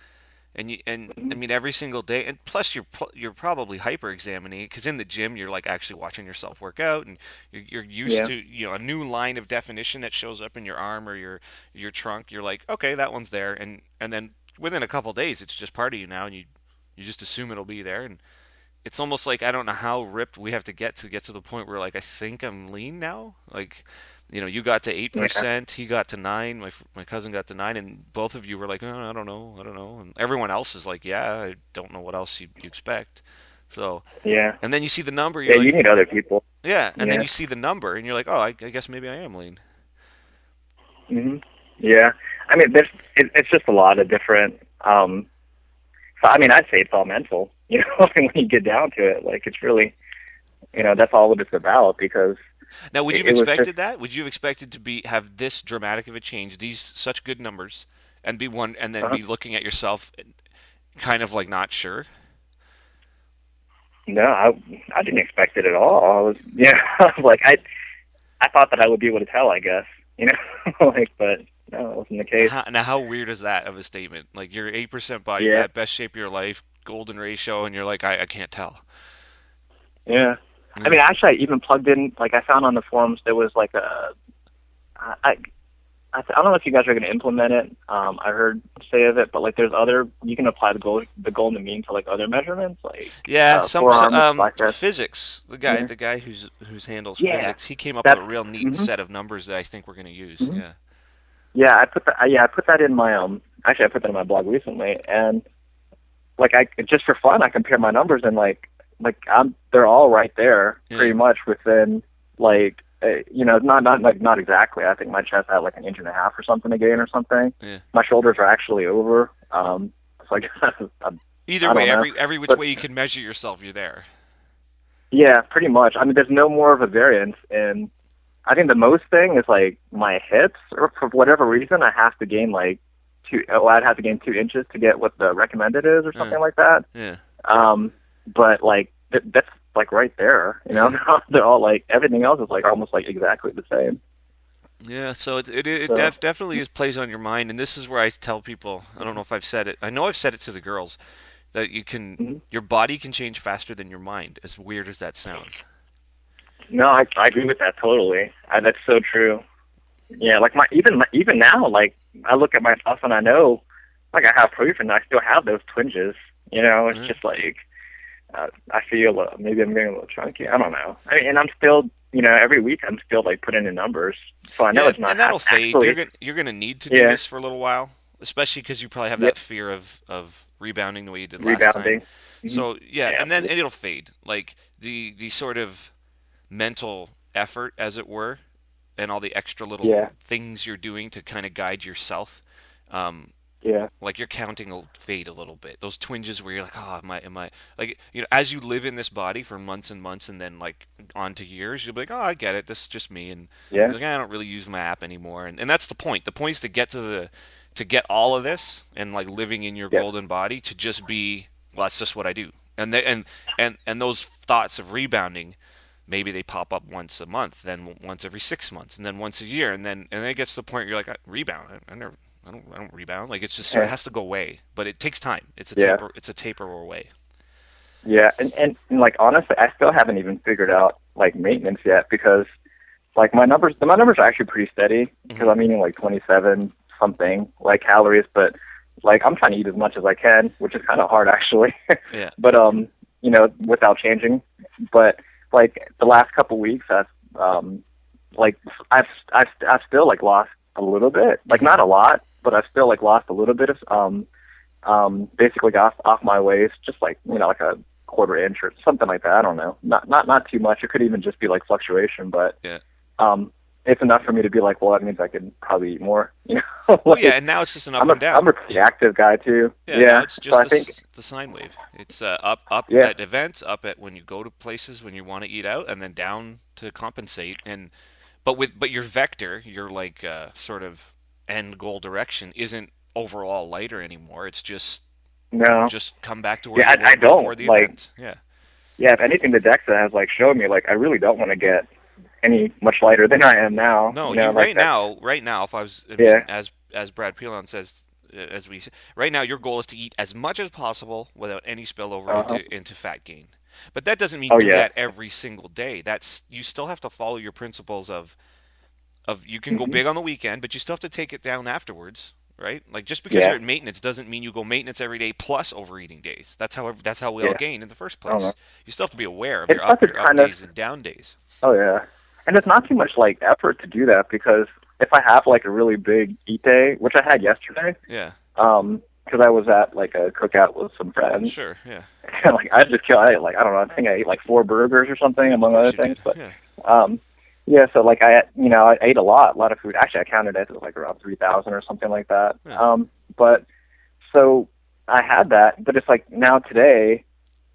and you and I Mhm. mean every single day, and plus you're you're probably hyper examining because in the gym you're like actually watching yourself work out, and you're you're used Yeah. to you know a new line of definition that shows up in your arm or your your trunk. You're like, okay, that one's there, and and then within a couple days it's just part of you now, and you you just assume it'll be there, and it's almost like I don't know how ripped we have to get to get to the point where like I think I'm lean now. Like, you know, you got to eight Yeah. percent, he got to nine, my my cousin got to nine, and both of you were like, oh, I don't know, I don't know, and everyone else is like, yeah, I don't know what else you, you expect. So, Yeah. and then you see the number, Yeah. you're You like, need other people. yeah, and then you see the number, and you're like, oh, I, I guess maybe I am lean. hmm Yeah, I mean, there's it, it's just a lot of different. Um, I mean, I'd say it's all mental. You know, when you get down to it, like it's really, you know, that's all that it's about. Because Now, would you have expected just that? Would you have expected to be have this dramatic of a change, these such good numbers, and be one, and then uh, be looking at yourself, kind of like not sure? no, I I didn't expect it at all. I was, yeah, like I I thought that I would be able to tell. I guess you know, like, but no, it wasn't the case. How, now, how weird is that of a statement? Like you're eight percent body Yeah, fat, best shape of your life, golden ratio, and you're like, I, I can't tell. yeah. I mean, actually, I even plugged in. Like, I found on the forums there was like a I I, I don't know if you guys are going to implement it. Um, I heard say of it, but like there's other you can apply the gold the golden mean to like other measurements like Yeah, uh, some, some um, physics. The guy, Yeah, the guy who's who's handles yeah. physics, he came up with a real neat hmm set of numbers that I think we're going to use. hmm Yeah. Yeah. I put that yeah I put that in my um actually I put that in my blog recently and like I just for fun I compare my numbers and like like I'm they're all right there Yeah. pretty much within like uh, you know not not like not exactly I think my chest had like an inch and a half or something to gain or something Yeah. my shoulders are actually over um so I guess that's I Either I way, know every every which but way you can measure yourself, you're there. Yeah, pretty much. I mean, there's no more of a variance, and I think the most thing is like my hips, or for whatever reason, I have to gain like two. Oh, I'd have to gain two inches to get what the recommended is, or Uh, something like that. yeah. Um, but like th- that's like right there. You know, Yeah. they're all like everything else is like almost like exactly the same. Yeah, so it it, it So def, definitely is plays on your mind, and this is where I tell people. I don't know if I've said it. I know I've said it to the girls that you can mhm. your body can change faster than your mind. As weird as that sounds. No, I I agree with that totally. I, that's so true. Yeah, like my even even now, like I look at myself and I know, like I have proof, and I still have those twinges. You know, it's Right. just like uh, I feel uh, maybe I'm getting a little chunky. I don't know. I mean, and I'm still, you know, every week I'm still like putting in numbers, so I know Yeah, it's not and that'll act- fade. You're gonna you're gonna need to do Yeah, this for a little while, especially because you probably have yep, that fear of of rebounding the way you did last time. rebounding. hmm So yeah, Yeah, and then and it'll fade. Like the the sort of mental effort, as it were, and all the extra little yeah, things you're doing to kind of guide yourself. Um, yeah, like your counting fade a little bit. Those twinges where you're like, oh, am I, am I, like, you know, as you live in this body for months and months and then like on to years, you'll be like, oh, I get it. This is just me. And yeah, like, I don't really use my app anymore. And, and that's the point. The point is to get to the, to get all of this and like living in your yeah, golden body to just be, well, that's just what I do. And they, and, and, and those thoughts of rebounding, maybe they pop up once a month, then once every six months, and then once a year, and then and then it gets to the point where you're like, I, rebound. I, I never, I don't, I don't rebound. Like it's just of has to go away, but it takes time. It's a yeah. taper. It's a taper away. Yeah, and, and and like honestly, I still haven't even figured out like maintenance yet because like my numbers, my numbers are actually pretty steady because hmm I'm eating like 27 something like calories, but like I'm trying to eat as much as I can, which is kind of hard actually. Yeah. but um, you know, without changing. But like the last couple weeks, I've um, like I've I've I've still like lost a little bit, like not a lot, but I've still like lost a little bit of um um basically got off my waist, just like you know like a quarter inch or something like that. I don't know, not not not too much. It could even just be like fluctuation, but Yeah. um, it's enough for me to be like, well, that means I could probably eat more. You know, Well, yeah, and now it's just an up I'm a and down. I'm a pretty active guy too. Yeah, Yeah, it's so just I the think the sine wave. It's uh, up up yeah, at events, up at when you go to places when you want to eat out, and then down to compensate. And but with but your vector, your like uh, sort of end goal direction isn't overall lighter anymore. It's just No. Just come back to where Yeah, you were I- I don't, before the like- event. Yeah. Yeah, if anything, the DEXA has like showed me like I really don't want to get any much lighter than I am now. No, you know, you, right now, right now, if I was, I mean, Yeah. as as Brad Pilon says, uh, as we right now, your goal is to eat as much as possible without any spillover Uh-huh. into into fat gain. But that doesn't mean Oh, do yeah. that every single day. That's you still have to follow your principles of of you can go Mm-hmm. big on the weekend, but you still have to take it down afterwards, right? Like just because Yeah. you're at maintenance doesn't mean you go maintenance every day plus overeating days. That's how that's how we all gain in the first place. You still have to be aware of It's your up, your up kind of- days and down days. Oh yeah, and it's not too much like effort to do that because if I have like a really big eat day, which I had yesterday, Yeah, um, because I was at like a cookout with some friends, sure, yeah. and like I just killed. I ate, like I don't know. I think I ate like four burgers or something among other things. did. But yeah. um, yeah, so like I, you know, I ate a lot, a lot of food. Actually, I counted it. It was like around three thousand or something like that. Yeah. Um, but so I had that, but it's like now today,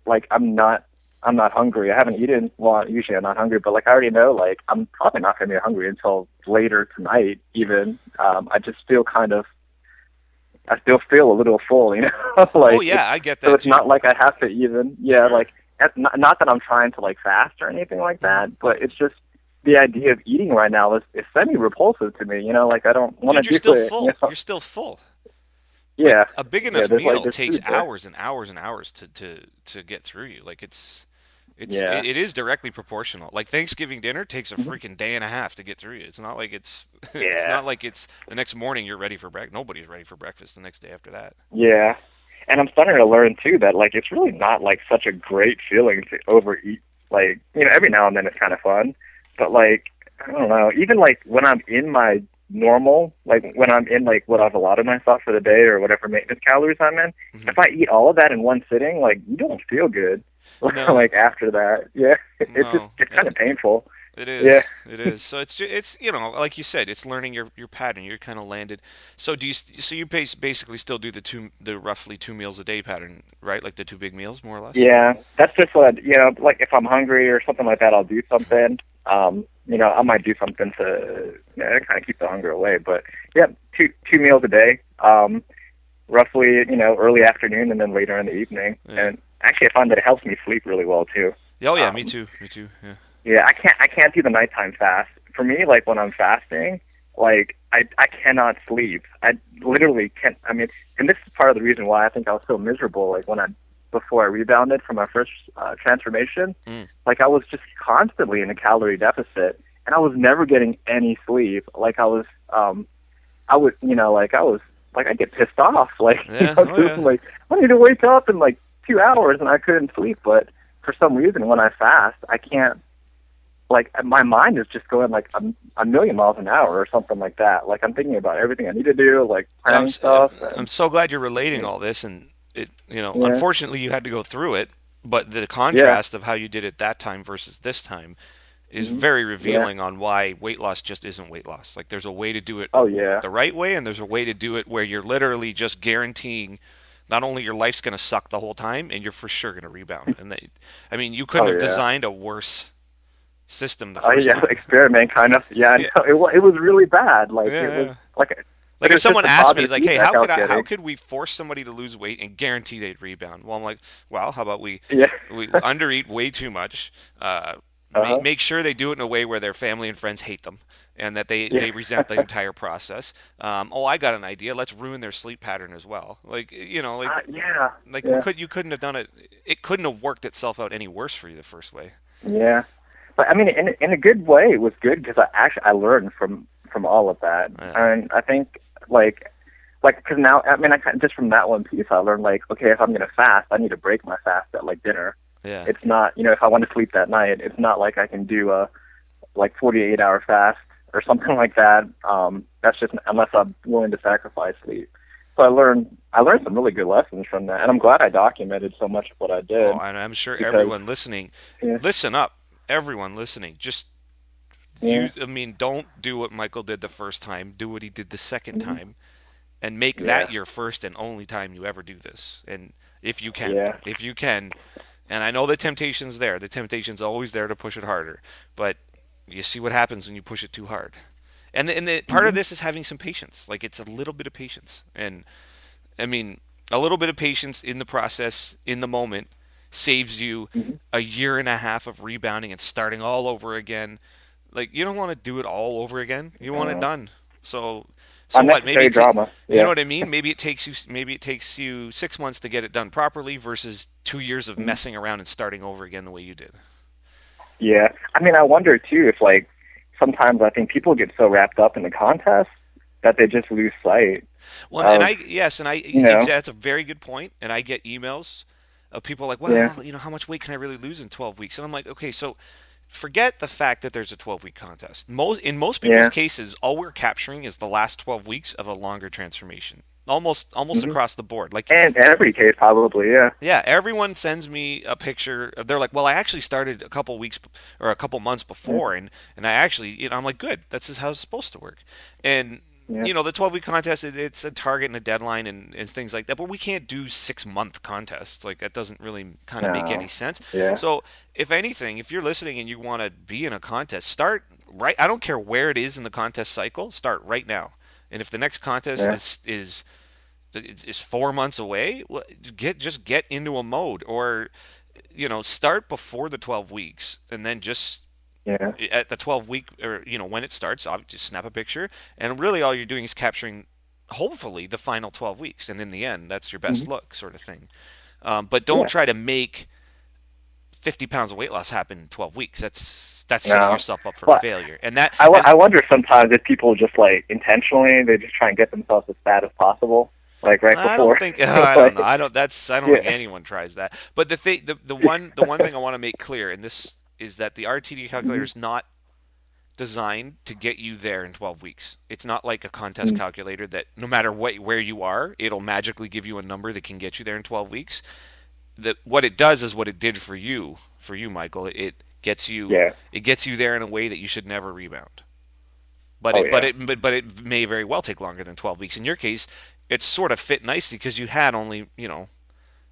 like I'm not, I'm not hungry. I haven't eaten. Well, usually I'm not hungry, but like I already know, like I'm probably not going to be hungry until later tonight. Even um, I just feel kind of, I still feel a little full, you know. like oh yeah, I get that. so it's too. not like I have to even. Yeah, Sure. like that's not, not that I'm trying to like fast or anything like that, but it's just the idea of eating right now is, is semi repulsive to me. You know, like I don't want to do you're still it. full. you know? You're still full. Yeah, A big enough like, meal there's takes food hours and hours and hours to, to, to get through you. Like it's it's Yeah. it, it is directly proportional. Like Thanksgiving dinner takes a Mhm. freaking day and a half to get through. It's not like it's yeah. it's not like it's the next morning you're ready for breakfast. Nobody's ready for breakfast the next day after that. yeah. And I'm starting to learn too that like it's really not like such a great feeling to overeat. Like you know, every now and then it's kind of fun, but like I don't know. Even like when I'm in my normal, like when I'm in like what I've allotted myself for the day or whatever maintenance calories I'm in, Mhm. if I eat all of that in one sitting, like you don't feel good. No. like after that, yeah, it's No. just it's kind of painful. It is. Yeah. It is. So it's it's you know like you said, it's learning your, your pattern. You're kind of landed. So do you so you basically still do the two the roughly two meals a day pattern, right? Like the two big meals, more or less. Yeah, that's just what you know. Like if I'm hungry or something like that, I'll do something. Um, you know, I might do something to you know, kind of keep the hunger away. But yeah, two two meals a day. Um, roughly, you know, early afternoon and then later in the evening. Yeah. And actually, I find that it helps me sleep really well too. Oh yeah, Um, me too. Me too. Yeah. Yeah, I can't I can't do the nighttime fast. For me, like when I'm fasting, like I I cannot sleep. I literally can't. I mean, and this is part of the reason why I think I was so miserable. Like when I before I rebounded from my first uh, transformation, Mm. like I was just constantly in a calorie deficit, and I was never getting any sleep. Like I was, um, I would, you know, like I was, like I get pissed off. Like Yeah, you know, oh, yeah. like I need to wake up in like two hours, and I couldn't sleep. But for some reason, when I fast, I can't like my mind is just going like a, a million miles an hour or something like that. Like I'm thinking about everything I need to do, like planning I'm, stuff. I'm and- so glad you're relating all this, and it you know Yeah. unfortunately you had to go through it, but the contrast of how you did it that time versus this time is Mhm. very revealing on why weight loss just isn't weight loss. Like there's a way to do it oh yeah, the right way, and there's a way to do it where you're literally just guaranteeing not only your life's going to suck the whole time, and you're for sure going to rebound. And they, I mean, you couldn't Oh, have yeah. designed a worse system the oh first yeah, time. experiment kind of. Yeah, Yeah. no, it it was really bad. Like Yeah, it was yeah. like Like if someone asked me, like, "Hey, how could I, how could we force somebody to lose weight and guarantee they'd rebound?" Well, I'm like, "Well, how about we yeah, we undereat way too much, uh, Uh-huh. make, make sure they do it in a way where their family and friends hate them and that they, Yeah. they resent the entire process. Um, oh, I got an idea. Let's ruin their sleep pattern as well. Like you know, like Uh, yeah, like yeah. you could you couldn't have done it. It couldn't have worked itself out any worse for you the first way. yeah. But I mean, in in a good way, it was good because I actually I learned from from all of that, Yeah. and I think like like because now I mean I kind just from that one piece I learned like okay if I'm gonna fast I need to break my fast at like dinner. Yeah. It's not you know if I want to sleep that night it's not like I can do a like 48 hour fast or something like that. Um, that's just unless I'm willing to sacrifice sleep. So I learned I learned some really good lessons from that, and I'm glad I documented so much of what I did. Oh, and I'm sure because- everyone listening, Yeah. listen up. Everyone listening, just Yeah. I mean, don't do what Michael did the first time. Do what he did the 2nd Mhm. time, and make Yeah. that your first and only time you ever do this. And if you can, Yeah. if you can, and I know the temptation's there. The temptation's always there to push it harder, but you see what happens when you push it too hard. And the, and the part of Mm-hmm. this is having some patience. Like it's a little bit of patience. And I mean, a little bit of patience in the process in the moment saves you Mm-hmm. a year and a half of rebounding and starting all over again. Like you don't want to do it all over again. You want it done. So, so what? Maybe ta- drama. You Yeah. know what I mean? Maybe it takes you maybe it takes you six months to get it done properly versus two years Mm-hmm. of messing around and starting over again the way you did. Yeah, I mean, I wonder too if like sometimes I think people get so wrapped up in the contest that they just lose sight. Well, and Um, I yes, and I you know. that's a very good point. And I get emails of people like, well, Yeah. you know, how much weight can I really lose in 12 weeks? And I'm like, okay, so forget the fact that there's a 12 week contest. Most in most people's Yeah. cases, all we're capturing is the last 12 weeks of a longer transformation. Almost almost Mm-hmm. across the board. Like And every case, probably, yeah. yeah, everyone sends me a picture. They're like, "Well, I actually started a couple weeks or a couple months before, and and I actually, you know, I'm like, good. That's just how it's supposed to work." And Yeah. you know, the 12 week contest, it, it's a target and a deadline and, and things like that. But we can't do six month contests. Like that doesn't really kind of make any sense. Yeah. So if anything, if you're listening and you want to be in a contest, start right. I don't care where it is in the contest cycle. Start right now. And if the next contest Yeah. is is is four months away, well, get just get into a mode, or you know, start before the twelve weeks, and then just Yeah. at the twelve week, or you know, when it starts, ob- just snap a picture, and really all you're doing is capturing, hopefully, the final twelve weeks, and in the end, that's your best look, sort of thing. Um, but don't Mm-hmm. Yeah. try to make fifty pounds of weight loss happen in twelve weeks. That's that's setting yourself up for Well, failure, and that I, w- and- I wonder sometimes if people just like intentionally they just try and get themselves as fat as possible, like right I before. don't think I don't know. I don't. That's I don't think anyone tries that. But the thing, the, the one the one thing I want to make clear, and this is that the RTD calculator mm-hmm. is not designed to get you there in 12 weeks. It's not like a contest mm-hmm. calculator that no matter what where you are, it'll magically give you a number that can get you there in 12 weeks. That what it does is what it did for you, for you, Michael. It gets you Yeah. it gets you there in a way that you should never rebound. But Oh, it, but it but, but it may very well take longer than 12 weeks. In your case, it sort of fit nicely because you had only you know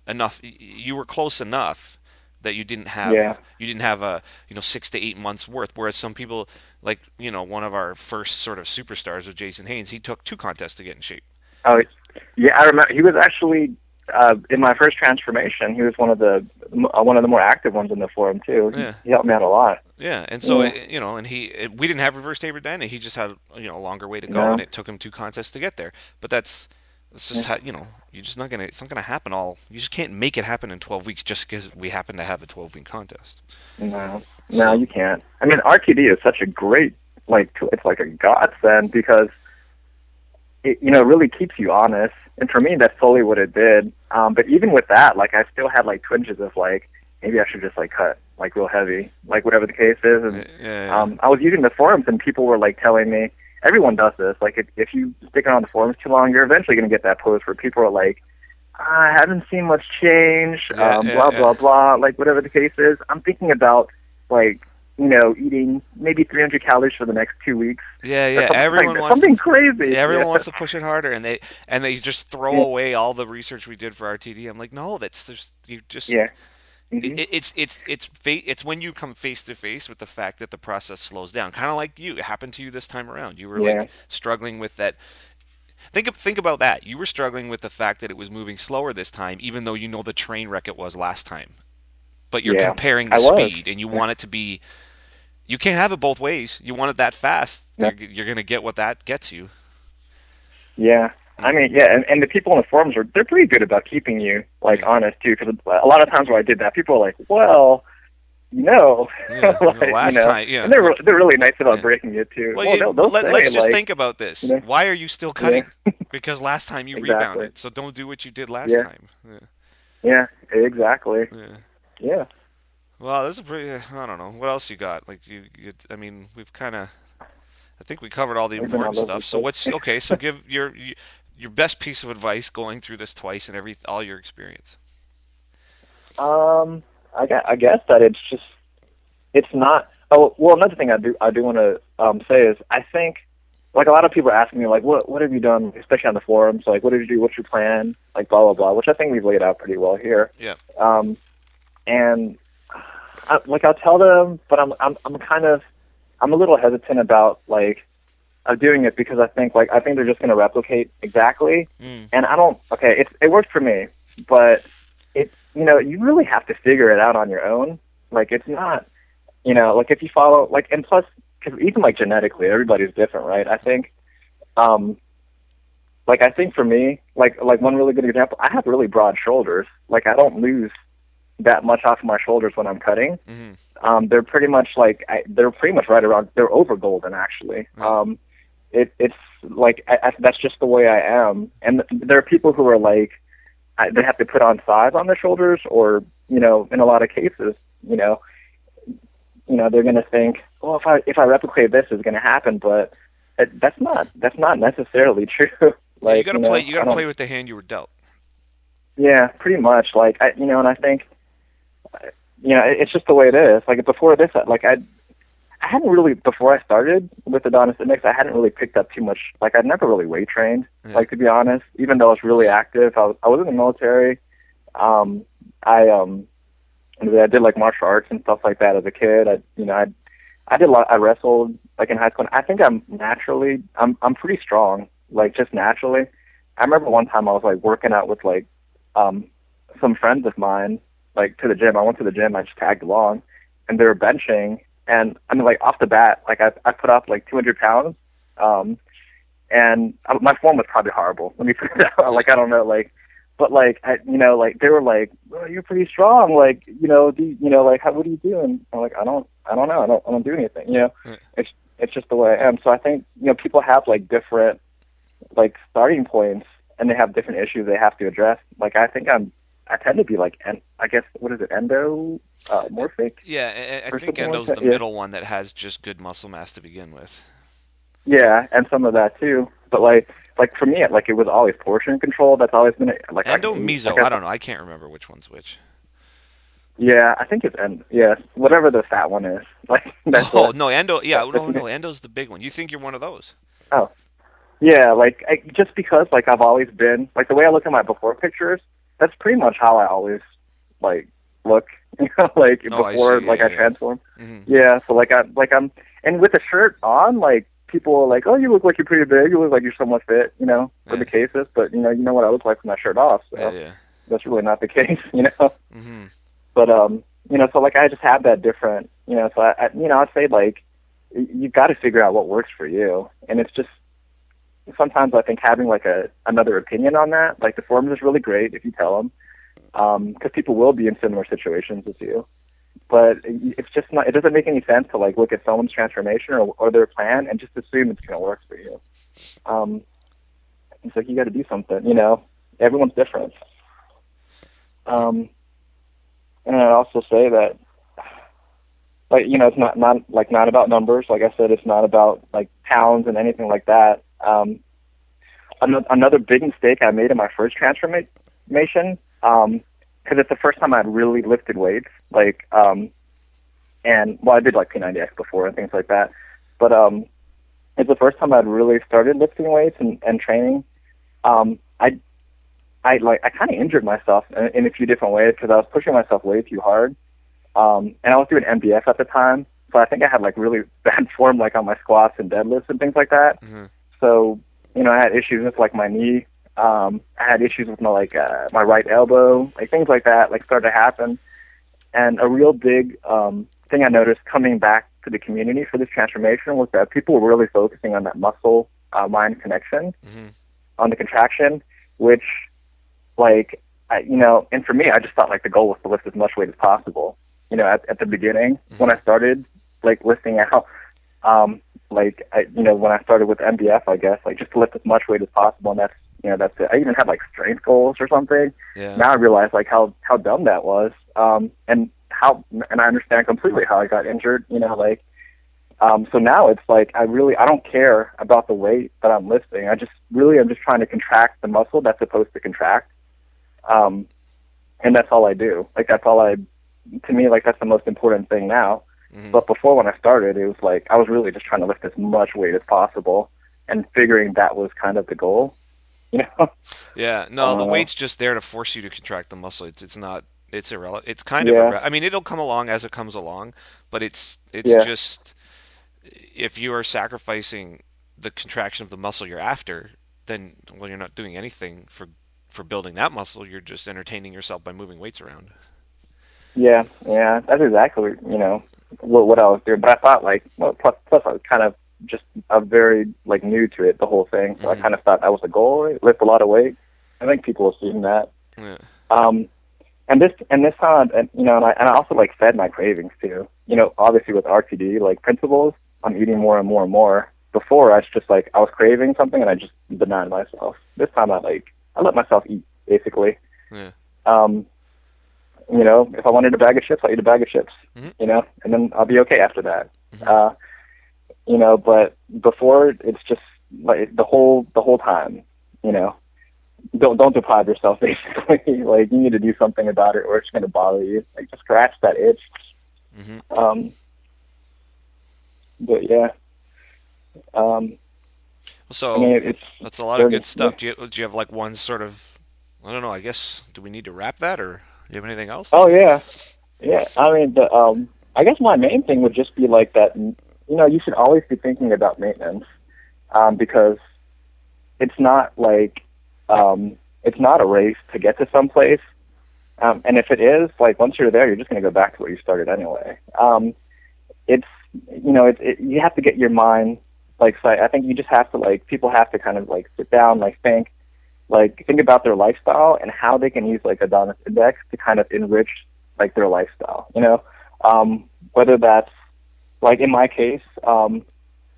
enough. You were close enough that you didn't have Yeah. you didn't have a you know six to eight months worth. Whereas some people like you know one of our first sort of superstars with Jason Haynes, he took two contests to get in shape. Oh, yeah, I remember. He was actually uh, in my first transformation. He was one of the uh, one of the more active ones in the forum too. He, Yeah. he helped me out a lot. Yeah, and so Yeah. it- you know, and he it, we didn't have reverse taper then, and he just had you know a longer way to go, and it took him two contests to get there. But that's it's just how you know you're just not gonna it's not gonna happen all. You just can't make it happen in 12 weeks just because we happen to have a 12 week contest. No, no, you can't. I mean, RTD is such a great like it's like a godsend because it you know really keeps you honest. And for me, that's totally what it did. Um, but even with that, like I still had like twinges of like maybe I should just like cut like real heavy, like whatever the case is. And Yeah, yeah. um, I was using the forums, and people were like telling me, everyone does this. Like, if, if you stick around the forums too long, you're eventually going to get that post where people are like, I haven't seen much change, Yeah, um, yeah, blah yeah. blah blah. Like, whatever the case is, I'm thinking about like, you know, eating maybe 300 calories for the next two weeks. yeah, yeah. something Everyone like, wants something crazy. Yeah, everyone wants to push it harder, and they and they just throw away all the research we did for RTD. I'm like, no, that's just you just Yeah. It, Mhm. it- it's it's it's fa- it's when you come face to face with the fact that the process slows down, kind of like you. It happened to you this time around. You were Yeah. like struggling with that. Think think about that. You were struggling with the fact that it was moving slower this time, even though you know the train wreck it was last time. But you're Yeah, comparing the speed, and you want it to be. You can't have it both ways. You want it that fast. Yeah. You're, you're going to get what that gets you. Yeah. I mean, yeah, and, and the people in the forums are they're pretty good about keeping you like honest too. Because a lot of times when I did that, people are like, "Well, you know, Yeah, like, the last you know. time, yeah. And they're re- they're really nice about Yeah. breaking it too. Well, Well, you- they'll, let, us just like, think about this. you know. Why are you still cutting? because last time you Exactly. rebounded. So don't do what you did last Yeah. time. Yeah. Yeah, exactly. yeah. Yeah. Well, this is pretty. I don't know. What else you got? Like you, you I mean, we've kind of. I think we covered all the important stuff. So what's okay? So give your you- your best piece of advice going through this twice and every all your experience. Um, I guess, I guess that it's just it's not. Oh, well, another thing I do I do want to um, say is I think like a lot of people are asking me like what what have you done, especially on the forums, like what did you do, what's your plan, like blah blah blah, which I think we've laid out pretty well here. Yeah. Um, and I, like I'll tell them, but I'm I'm I'm kind of I'm a little hesitant about like of doing it because I think like I think they're just going to replicate exactly. Mm. And I don't. Okay, it it worked for me, but it you know you really have to figure it out on your own. Like it's not you know like if you follow like and plus because even like genetically everybody's different, right? I think. um like I think for me, like like one really good example, I have really broad shoulders. Like I don't lose that much off my shoulders when I'm cutting. Mm-hmm. Um, they're pretty much like I, they're pretty much right around. They're over golden actually. Right. Um, it it's like I, I, that's just the way I am. And there are people who are like I, they have to put on size on their shoulders, or you know, in a lot of cases, you know, you know, they're gonna think, well, if I if I replicate this, is gonna happen, but it, that's not that's not necessarily true. like you got to know, play. You got to play with the hand you were dealt. yeah, pretty much. Like I, you know, and I think, you know, it- it's just the way it is. Like before this, like I, I hadn't really before I started with Adonis Index, I hadn't really picked up too much. Like I'd never really weight trained. Yeah. Like to be honest, even though I was really active, I was, I was in the military. Um, I um, I did like martial arts and stuff like that as a kid. I, you know, I, I did a lot. I wrestled like in high school. And I think I'm naturally, I'm, I'm pretty strong. Like just naturally. I remember one time I was like working out with like um some friends of mine like to the gym. I went to the gym, I just tagged along and they were benching and I mean like off the bat, like I I put up like two hundred pounds. Um and uh, my form was probably horrible. Let me put it out. Like I don't know, like but like I you know, like they were like, well, you're pretty strong, like, you know, do you, you know, like how what are you doing? I'm like, I don't I don't know, I don't I don't do anything, you know. Right. It's it's just the way I am. So I think, you know, people have like different like starting points and they have different issues they have to address. Like I think I'm I tend to be like en- I guess what is it endo uh, morphic? Yeah, I, I think something like the yeah. middle one that has just good muscle mass to begin with. Yeah, and some of that too. But like like for me, like it was always portion control. That's always been like Endo, I, meso. like, I don't know. I can't remember which one's which. Yeah, I think it's end. Yeah, whatever the fat one is. Like that's oh what- no, Endo. Yeah, no, no. Endo's the big one. You think you're one of those? Oh, yeah, like I, just because like I've always been like the way I look at my before pictures, that's pretty much how I always like look. You know, like Oh, I before see, like yeah, I yeah. transform. hmm Yeah, so like I like I'm and with a shirt on, like people are like, "Oh, you look like you're pretty big. You look like you're somewhat fit." You know, for the cases, but you know, you know what I look like with my shirt off. So Yeah, yeah. that's really not the case. You know. hmm but um you know so like i just have that different you know so i, I you know i'd say like you've got to figure out what works for you and it's just sometimes i think having like a another opinion on that like the forums is really great if you tell them um because people will be in similar situations as you but it- it's just not it doesn't make any sense to like look at someone's transformation or, or their plan and just assume it's going to work for you um it's like you got to do something you know everyone's different um and I'd also say that, like you know, it's not not like not about numbers. Like I said, it's not about like pounds and anything like that. Um, another, big mistake I made in my first transformation, um, because it's the first time I'd really lifted weights. Like, um, and well, I did like P90X before and things like that, but um, it's the first time I'd really started lifting weights and, and training. Um, I I like I kind of injured myself in, in a few different ways because I was pushing myself way too hard, um, and I was doing MBF at the time, so I think I had like really bad form like on my squats and deadlifts and things like that. Mhm. So you know I had issues with like my knee, um, I had issues with my like uh, my right elbow, like things like that, like started to happen, and a real big um, thing I noticed coming back to the community for this transformation was that people were really focusing on that muscle uh, mind connection mm-hmm. on the contraction, which, like, I, you know, and for me, I just thought like the goal was to lift as much weight as possible. You know, at, at the beginning when I started like lifting out, um, like I, you know, when I started with MBF, I guess like just to lift as much weight as possible, and that's you know that's it. I even had like strength goals or something. Yeah. Now I realize like how how dumb that was, um, and how and I understand completely how I got injured. You know, like um, so now it's like I really I don't care about the weight that I'm lifting. I just really I'm just trying to contract the muscle that's supposed to contract, um, and that's all I do. Like that's all I to me like that's the most important thing now. Mhm. But before when I started, it was like I was really just trying to lift as much weight as possible and figuring that was kind of the goal. You know? Yeah, no, the Uh, weight's just there to force you to contract the muscle. It's it's not it's irrelevant. It's kind of Yeah. irre- I mean, it'll come along as it comes along, but it's it's Yeah. just if you are sacrificing the contraction of the muscle you're after, then well, you're not doing anything for for building that muscle. You're just entertaining yourself by moving weights around. Yeah, yeah, that's exactly you know what, what I was doing. But I thought like, well, plus, plus I was kind of just a very like new to it, the whole thing. So mm-hmm. I kind of thought that was the goal, lift a lot of weight. I think people assume that. Yeah. Um, and this and this time, and you know, and I and I also like fed my cravings too. You know, obviously with RTD like principles, I'm eating more and more and more. Before I was just like I was craving something and I just denied myself. This time I like I let myself eat basically. Yeah. Um, you know, if I wanted a bag of chips, I'll eat a bag of chips. Mm-hmm. You know, and then I'll be okay after that. Mm-hmm. Uh, you know, but before it's just like the whole the whole time. You know, don't don't deprive yourself basically. like you need to do something about it, or it's going to bother you. Like just scratch that itch. Mm-hmm. Um, but yeah. Um, so I mean, it's that's a lot of good stuff. Do you do you have like one sort of I don't know. I guess do we need to wrap that, or you have anything else? Oh yeah, yeah. I mean, the, um, I guess my main thing would just be like that. You know, you should always be thinking about maintenance um, because it's not like um, it's not a race to get to some place. Um, and if it is, like once you're there, you're just going to go back to where you started anyway. Um, it's you know, it, it, you have to get your mind like. So I think you just have to like people have to kind of like sit down, like think, like think about their lifestyle and how they can use like Adonis Index to kind of enrich like their lifestyle. You know, um, whether that's like in my case, um,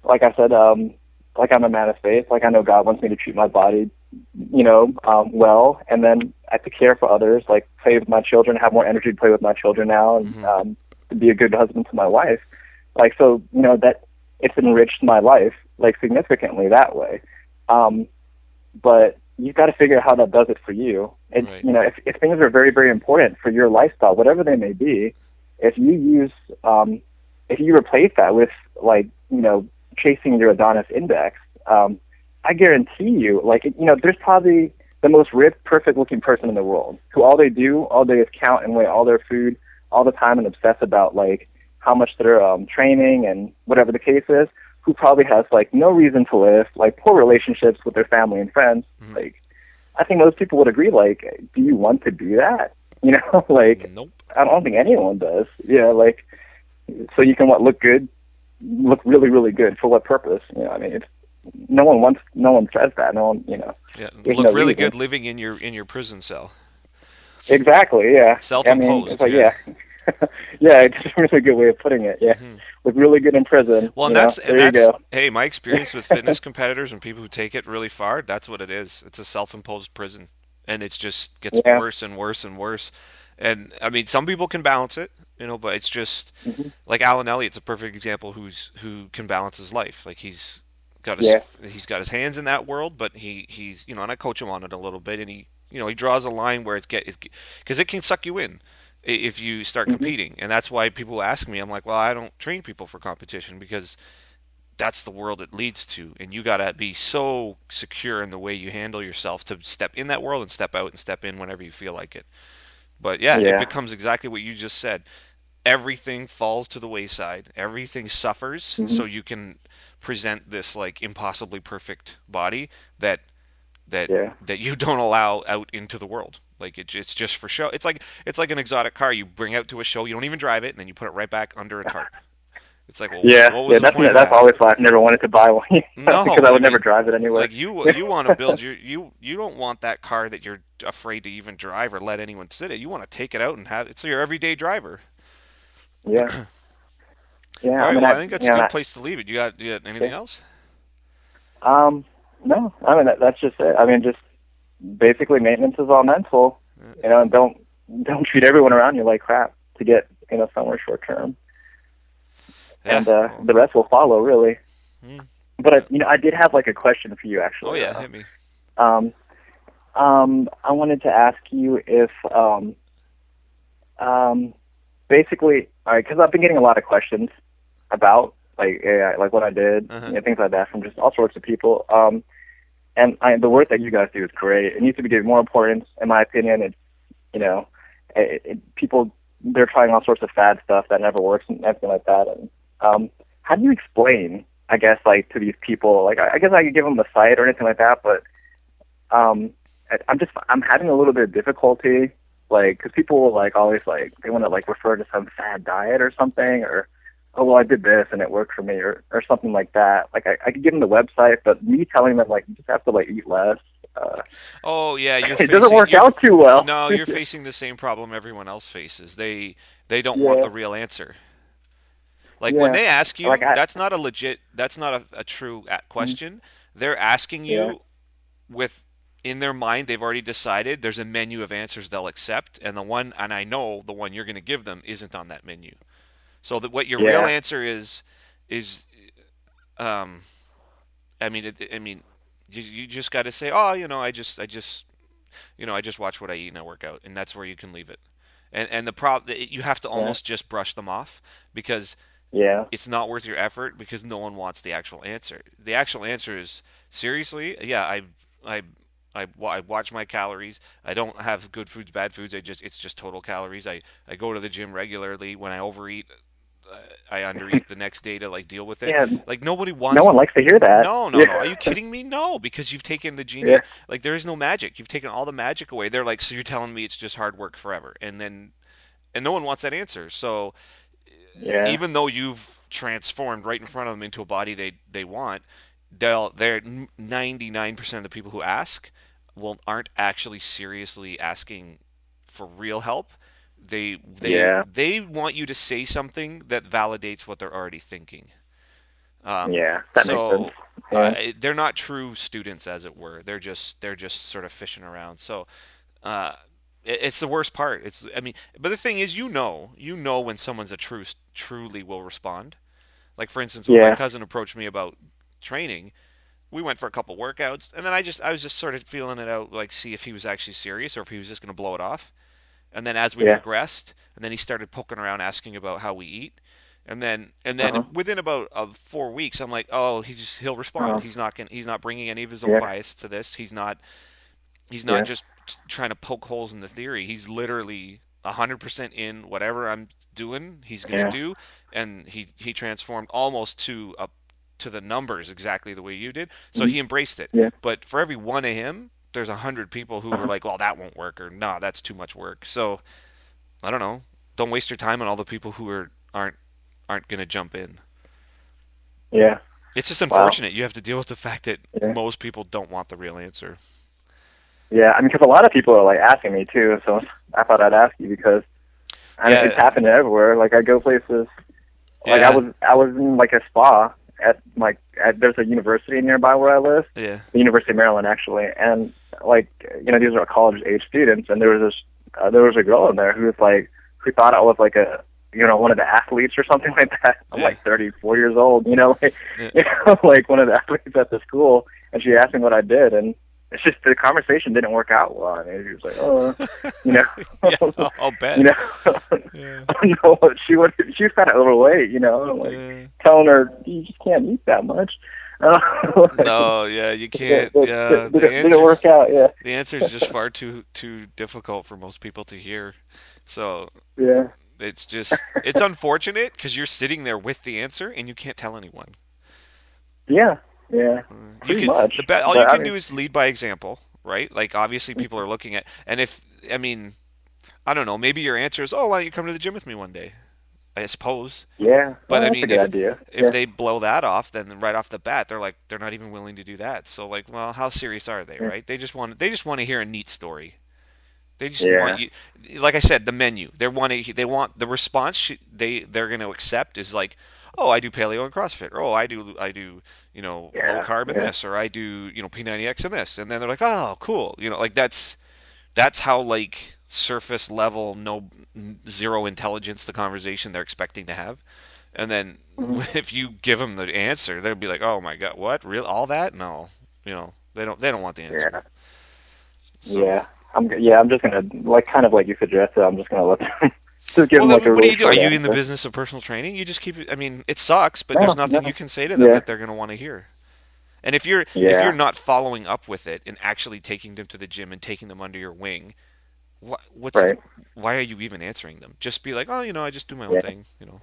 like I said, um, like I'm a man of faith. Like I know God wants me to treat my body you know, um, well, and then I have to care for others, like play with my children, have more energy to play with my children now, and mm-hmm. um, to be a good husband to my wife. Like so, you know, that it's enriched my life like significantly that way. Um, but you've got to figure out how that does it for you. It's right. you know, if, if things are very very important for your lifestyle, whatever they may be, if you use um, if you replace that with like you know chasing your Adonis index, um, I guarantee you, like, you know, there's probably the most ripped, perfect looking person in the world who all they do all day is count and weigh all their food all the time and obsess about, like, how much they're um, training and whatever the case is, who probably has, like, no reason to live, like, poor relationships with their family and friends. Mm-hmm. Like, I think most people would agree, like, do you want to do that? You know, like, nope. I don't think anyone does. Yeah, like, so you can what look good, look really, really good for what purpose? You know, I mean, it's no one wants no one says that no one you know yeah look no really reason. good living in your in your prison cell exactly yeah self-imposed I mean, yeah yeah. yeah it's a really good way of putting it yeah mm-hmm. look really good in prison well and that's, and that's hey my experience with fitness competitors and people who take it really far that's what it is it's a self-imposed prison and it just gets yeah. worse and worse and worse and i mean some people can balance it you know but it's just mm-hmm. like alan elliott's a perfect example who's who can balance his life like he's got his yeah. he's got his hands in that world, but he he's you know, and I coach him on it a little bit, and he you know he draws a line where it's get because it can suck you in if you start mm-hmm. competing, and that's why people ask me. I'm like, well, I don't train people for competition because that's the world it leads to, and you gotta be so secure in the way you handle yourself to step in that world and step out and step in whenever you feel like it. But yeah, yeah. it becomes exactly what you just said. Everything falls to the wayside. Everything suffers, mm-hmm. so you can present this like impossibly perfect body that that yeah. that you don't allow out into the world. Like it, it's just for show. It's like it's like an exotic car you bring out to a show. You don't even drive it, and then you put it right back under a tarp. It's like, well, yeah, yeah. That's that's that? always why I've never wanted to buy one. no, because I would never drive it anyway. Like you, you want to build your you you don't want that car that you're afraid to even drive or let anyone sit it. You want to take it out and have it's your everyday driver. Yeah. Yeah, All right, I, mean, well, I, I think that's a good place to leave it. You got, you got anything yeah. else? Um, no. I mean, that, that's just it. I mean, just basically maintenance is all mental. You know, and don't don't treat everyone around you like crap to get you know somewhere short term. Yeah. And uh, the rest will follow, really. Hmm. But I, you know, I did have like a question for you, actually. Oh yeah, uh, hit me. Um, um, I wanted to ask you if um, um, basically, all right, because I've been getting a lot of questions about like AI, like what I did, uh-huh. know, things like that from just all sorts of people. Um, and I, the work that you guys do is great. It needs to be given more importance, in my opinion. It's you know, it, it, people they're trying all sorts of fad stuff that never works and everything like that. And um, how do you explain? I guess like to these people. Like I, I guess I could give them a site or anything like that, but um, I, I'm just I'm having a little bit of difficulty, like because people like always like they want to like refer to some fad diet or something or oh well I did this and it worked for me or or something like that. Like I, I could give them the website, but me telling them like you just have to like eat less. Uh, Oh yeah, you're it facing, doesn't work out too well. No, you're facing the same problem everyone else faces. They they don't want the real answer. Like when they ask you, Like, I- that's not a legit. That's not a, a true a- question. They're asking you Yeah. with in their mind they've already decided there's a menu of answers they'll accept, and the one and I know the one you're going to give them isn't on that menu. So that what your real answer is is, um, I mean, it, I mean, you, you just got to say, oh, you know, I just I just you know, I just watch what I eat and I work out, and that's where you can leave it. And and the problem you have to almost just brush them off because Yeah. it's not worth your effort because no one wants the actual answer. The actual answer is seriously, yeah, I I I, I watch my calories. I don't have good foods, bad foods. I just it's just total calories. I I go to the gym regularly. When I overeat, I undereat the next day to like deal with it. Yeah. Like nobody wants No one likes to hear that. no, no, Yeah. no. Are you kidding me? No, because you've taken the genie. Yeah. Like there is no magic. You've taken all the magic away. They're like, so you're telling me it's just hard work forever, and then, and no one wants that answer. So Yeah. even though you've transformed right in front of them into a body they they want, they'll they're 99% of the people who ask will aren't actually seriously asking for real help. They they Yeah. they want you to say something that validates what they're already thinking. Um, yeah. That so makes sense. Yeah. uh, they're not true students, as it were. They're just they're just sort of fishing around. So uh, it, it's the worst part. It's I mean, but the thing is, you know, you know when someone's a true truly will respond. Like for instance, when my cousin approached me about training, we went for a couple workouts, and then I just I was just sort of feeling it out, like see if he was actually serious or if he was just going to blow it off. And then as we Yeah. progressed, and then he started poking around, asking about how we eat. And then, and then Uh-huh. within about uh, four weeks, I'm like, oh, he's just, he'll respond. Uh-huh. He's not gonna, he's not bringing any of his own Yeah. bias to this. He's not, he's not Yeah. just trying to poke holes in the theory. He's literally 100% in whatever I'm doing. He's gonna Yeah. do, and he he transformed almost to a to the numbers exactly the way you did. So he embraced it. Mm-hmm. Yeah. But for every one of him, there's a hundred people who Uh-huh. like, well, that won't work, or nah, that's too much work. So I don't know. Don't waste your time on all the people who are aren't aren't gonna jump in. Yeah. It's just Wow. unfortunate. You have to deal with the fact that Yeah. most people don't want the real answer. Yeah. I mean, because a lot of people are like asking me too, so I thought I'd ask you because I mean, Yeah. it's happening everywhere. Like I go places. Like Yeah. I was, I was in like a spa at like at, there's a university nearby where I live, Yeah. the University of Maryland actually, and like you know these are college age students, and there was this uh, there was a girl in there who was like who thought I was like a you know one of the athletes or something like that. I'm Yeah. like 34 years old, you know, like Yeah. you know, like one of the athletes at the school, and she asked me what I did, and it's just the conversation didn't work out well. I mean, she was like, oh, you know, Yeah, I'll, I'll bet. you know, Yeah. I don't know what she was She was kind of overweight, you know, like Yeah. telling her you just can't eat that much. Uh, No, yeah, you can't. Yeah, the didn't work out. Yeah, the answer is just far too too difficult for most people to hear. So yeah, it's just it's unfortunate because you're sitting there with the answer and you can't tell anyone. yeah, yeah. You Pretty can, much. The be- all But, you I can mean- do is lead by example, right? Like obviously people are looking at, and if I mean, I don't know, maybe your answer is, oh, why don't you come to the gym with me one day? I suppose. Yeah, But well, I that's mean, if, idea. if yeah. they blow that off, then right off the bat, they're like, they're not even willing to do that. So like, well, how serious are they, Yeah. right? They just want, they just want to hear a neat story. They just Yeah. want you, like I said, the menu. They want to, they want the response they they're going to accept is like, oh, I do paleo and CrossFit, or oh, I do, I do, you know, low carb yeah. this, or I do, you know, P90X in this, and then they're like, oh, cool, you know, like that's that's how like surface level no zero intelligence the conversation they're expecting to have and then Mm-hmm. if you give them the answer they'll be like oh my god what real all that no you know they don't they don't want the answer yeah, So- yeah. I'm yeah. I'm just gonna like kind of like you suggested. I'm just gonna let them just give well, them like a what do you do? Are you in the business of personal training? You just keep. I mean, it sucks, but No, there's nothing no. you can say to them Yeah. that they're to want to hear. And if you're if you're not following up with it and actually taking them to the gym and taking them under your wing, what what's Right. why are you even answering them? Just be like, oh, you know, I just do my own Yeah. thing, you know.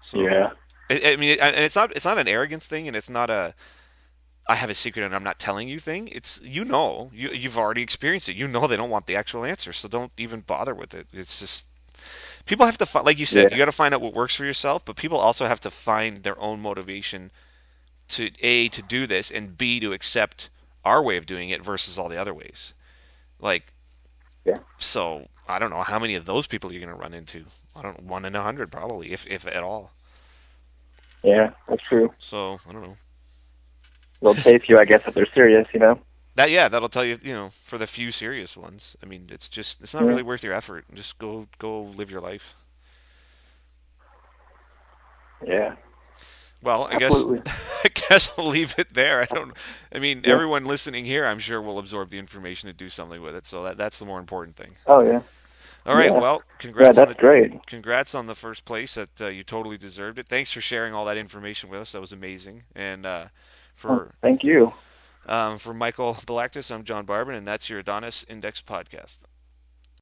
So, Yeah. I, I mean, and it's not it's not an arrogance thing, and it's not a I have a secret and I'm not telling you thing. It's you know you you've already experienced it. You know they don't want the actual answer, so don't even bother with it. It's just people have to find, like you said, you got to find out what works for yourself. But people also have to find their own motivation to a to do this and b to accept our way of doing it versus all the other ways. Like yeah, so, I don't know how many of those people you're going to run into. I don't know, one in a hundred probably, if if at all. yeah. That's true. So I don't know. They'll tape you, I guess, if they're serious. You know. That yeah, that'll tell you, you know, for the few serious ones. I mean, it's just it's not Yeah, really mm-hmm. worth your effort. Just go go live your life. yeah, Well, I guess. I guess we'll leave it there. I don't I mean, Yeah. everyone listening here, I'm sure will absorb the information and do something with it. So that that's the more important thing. Oh yeah, All right, yeah, well, yeah. congrats on the great. congrats on the first place. That uh, you totally deserved it. Thanks for sharing all that information with us. That was amazing. And uh, Oh, for thank you. um, for Michael Galactus, I'm John Barban, and that's your Adonis Index podcast.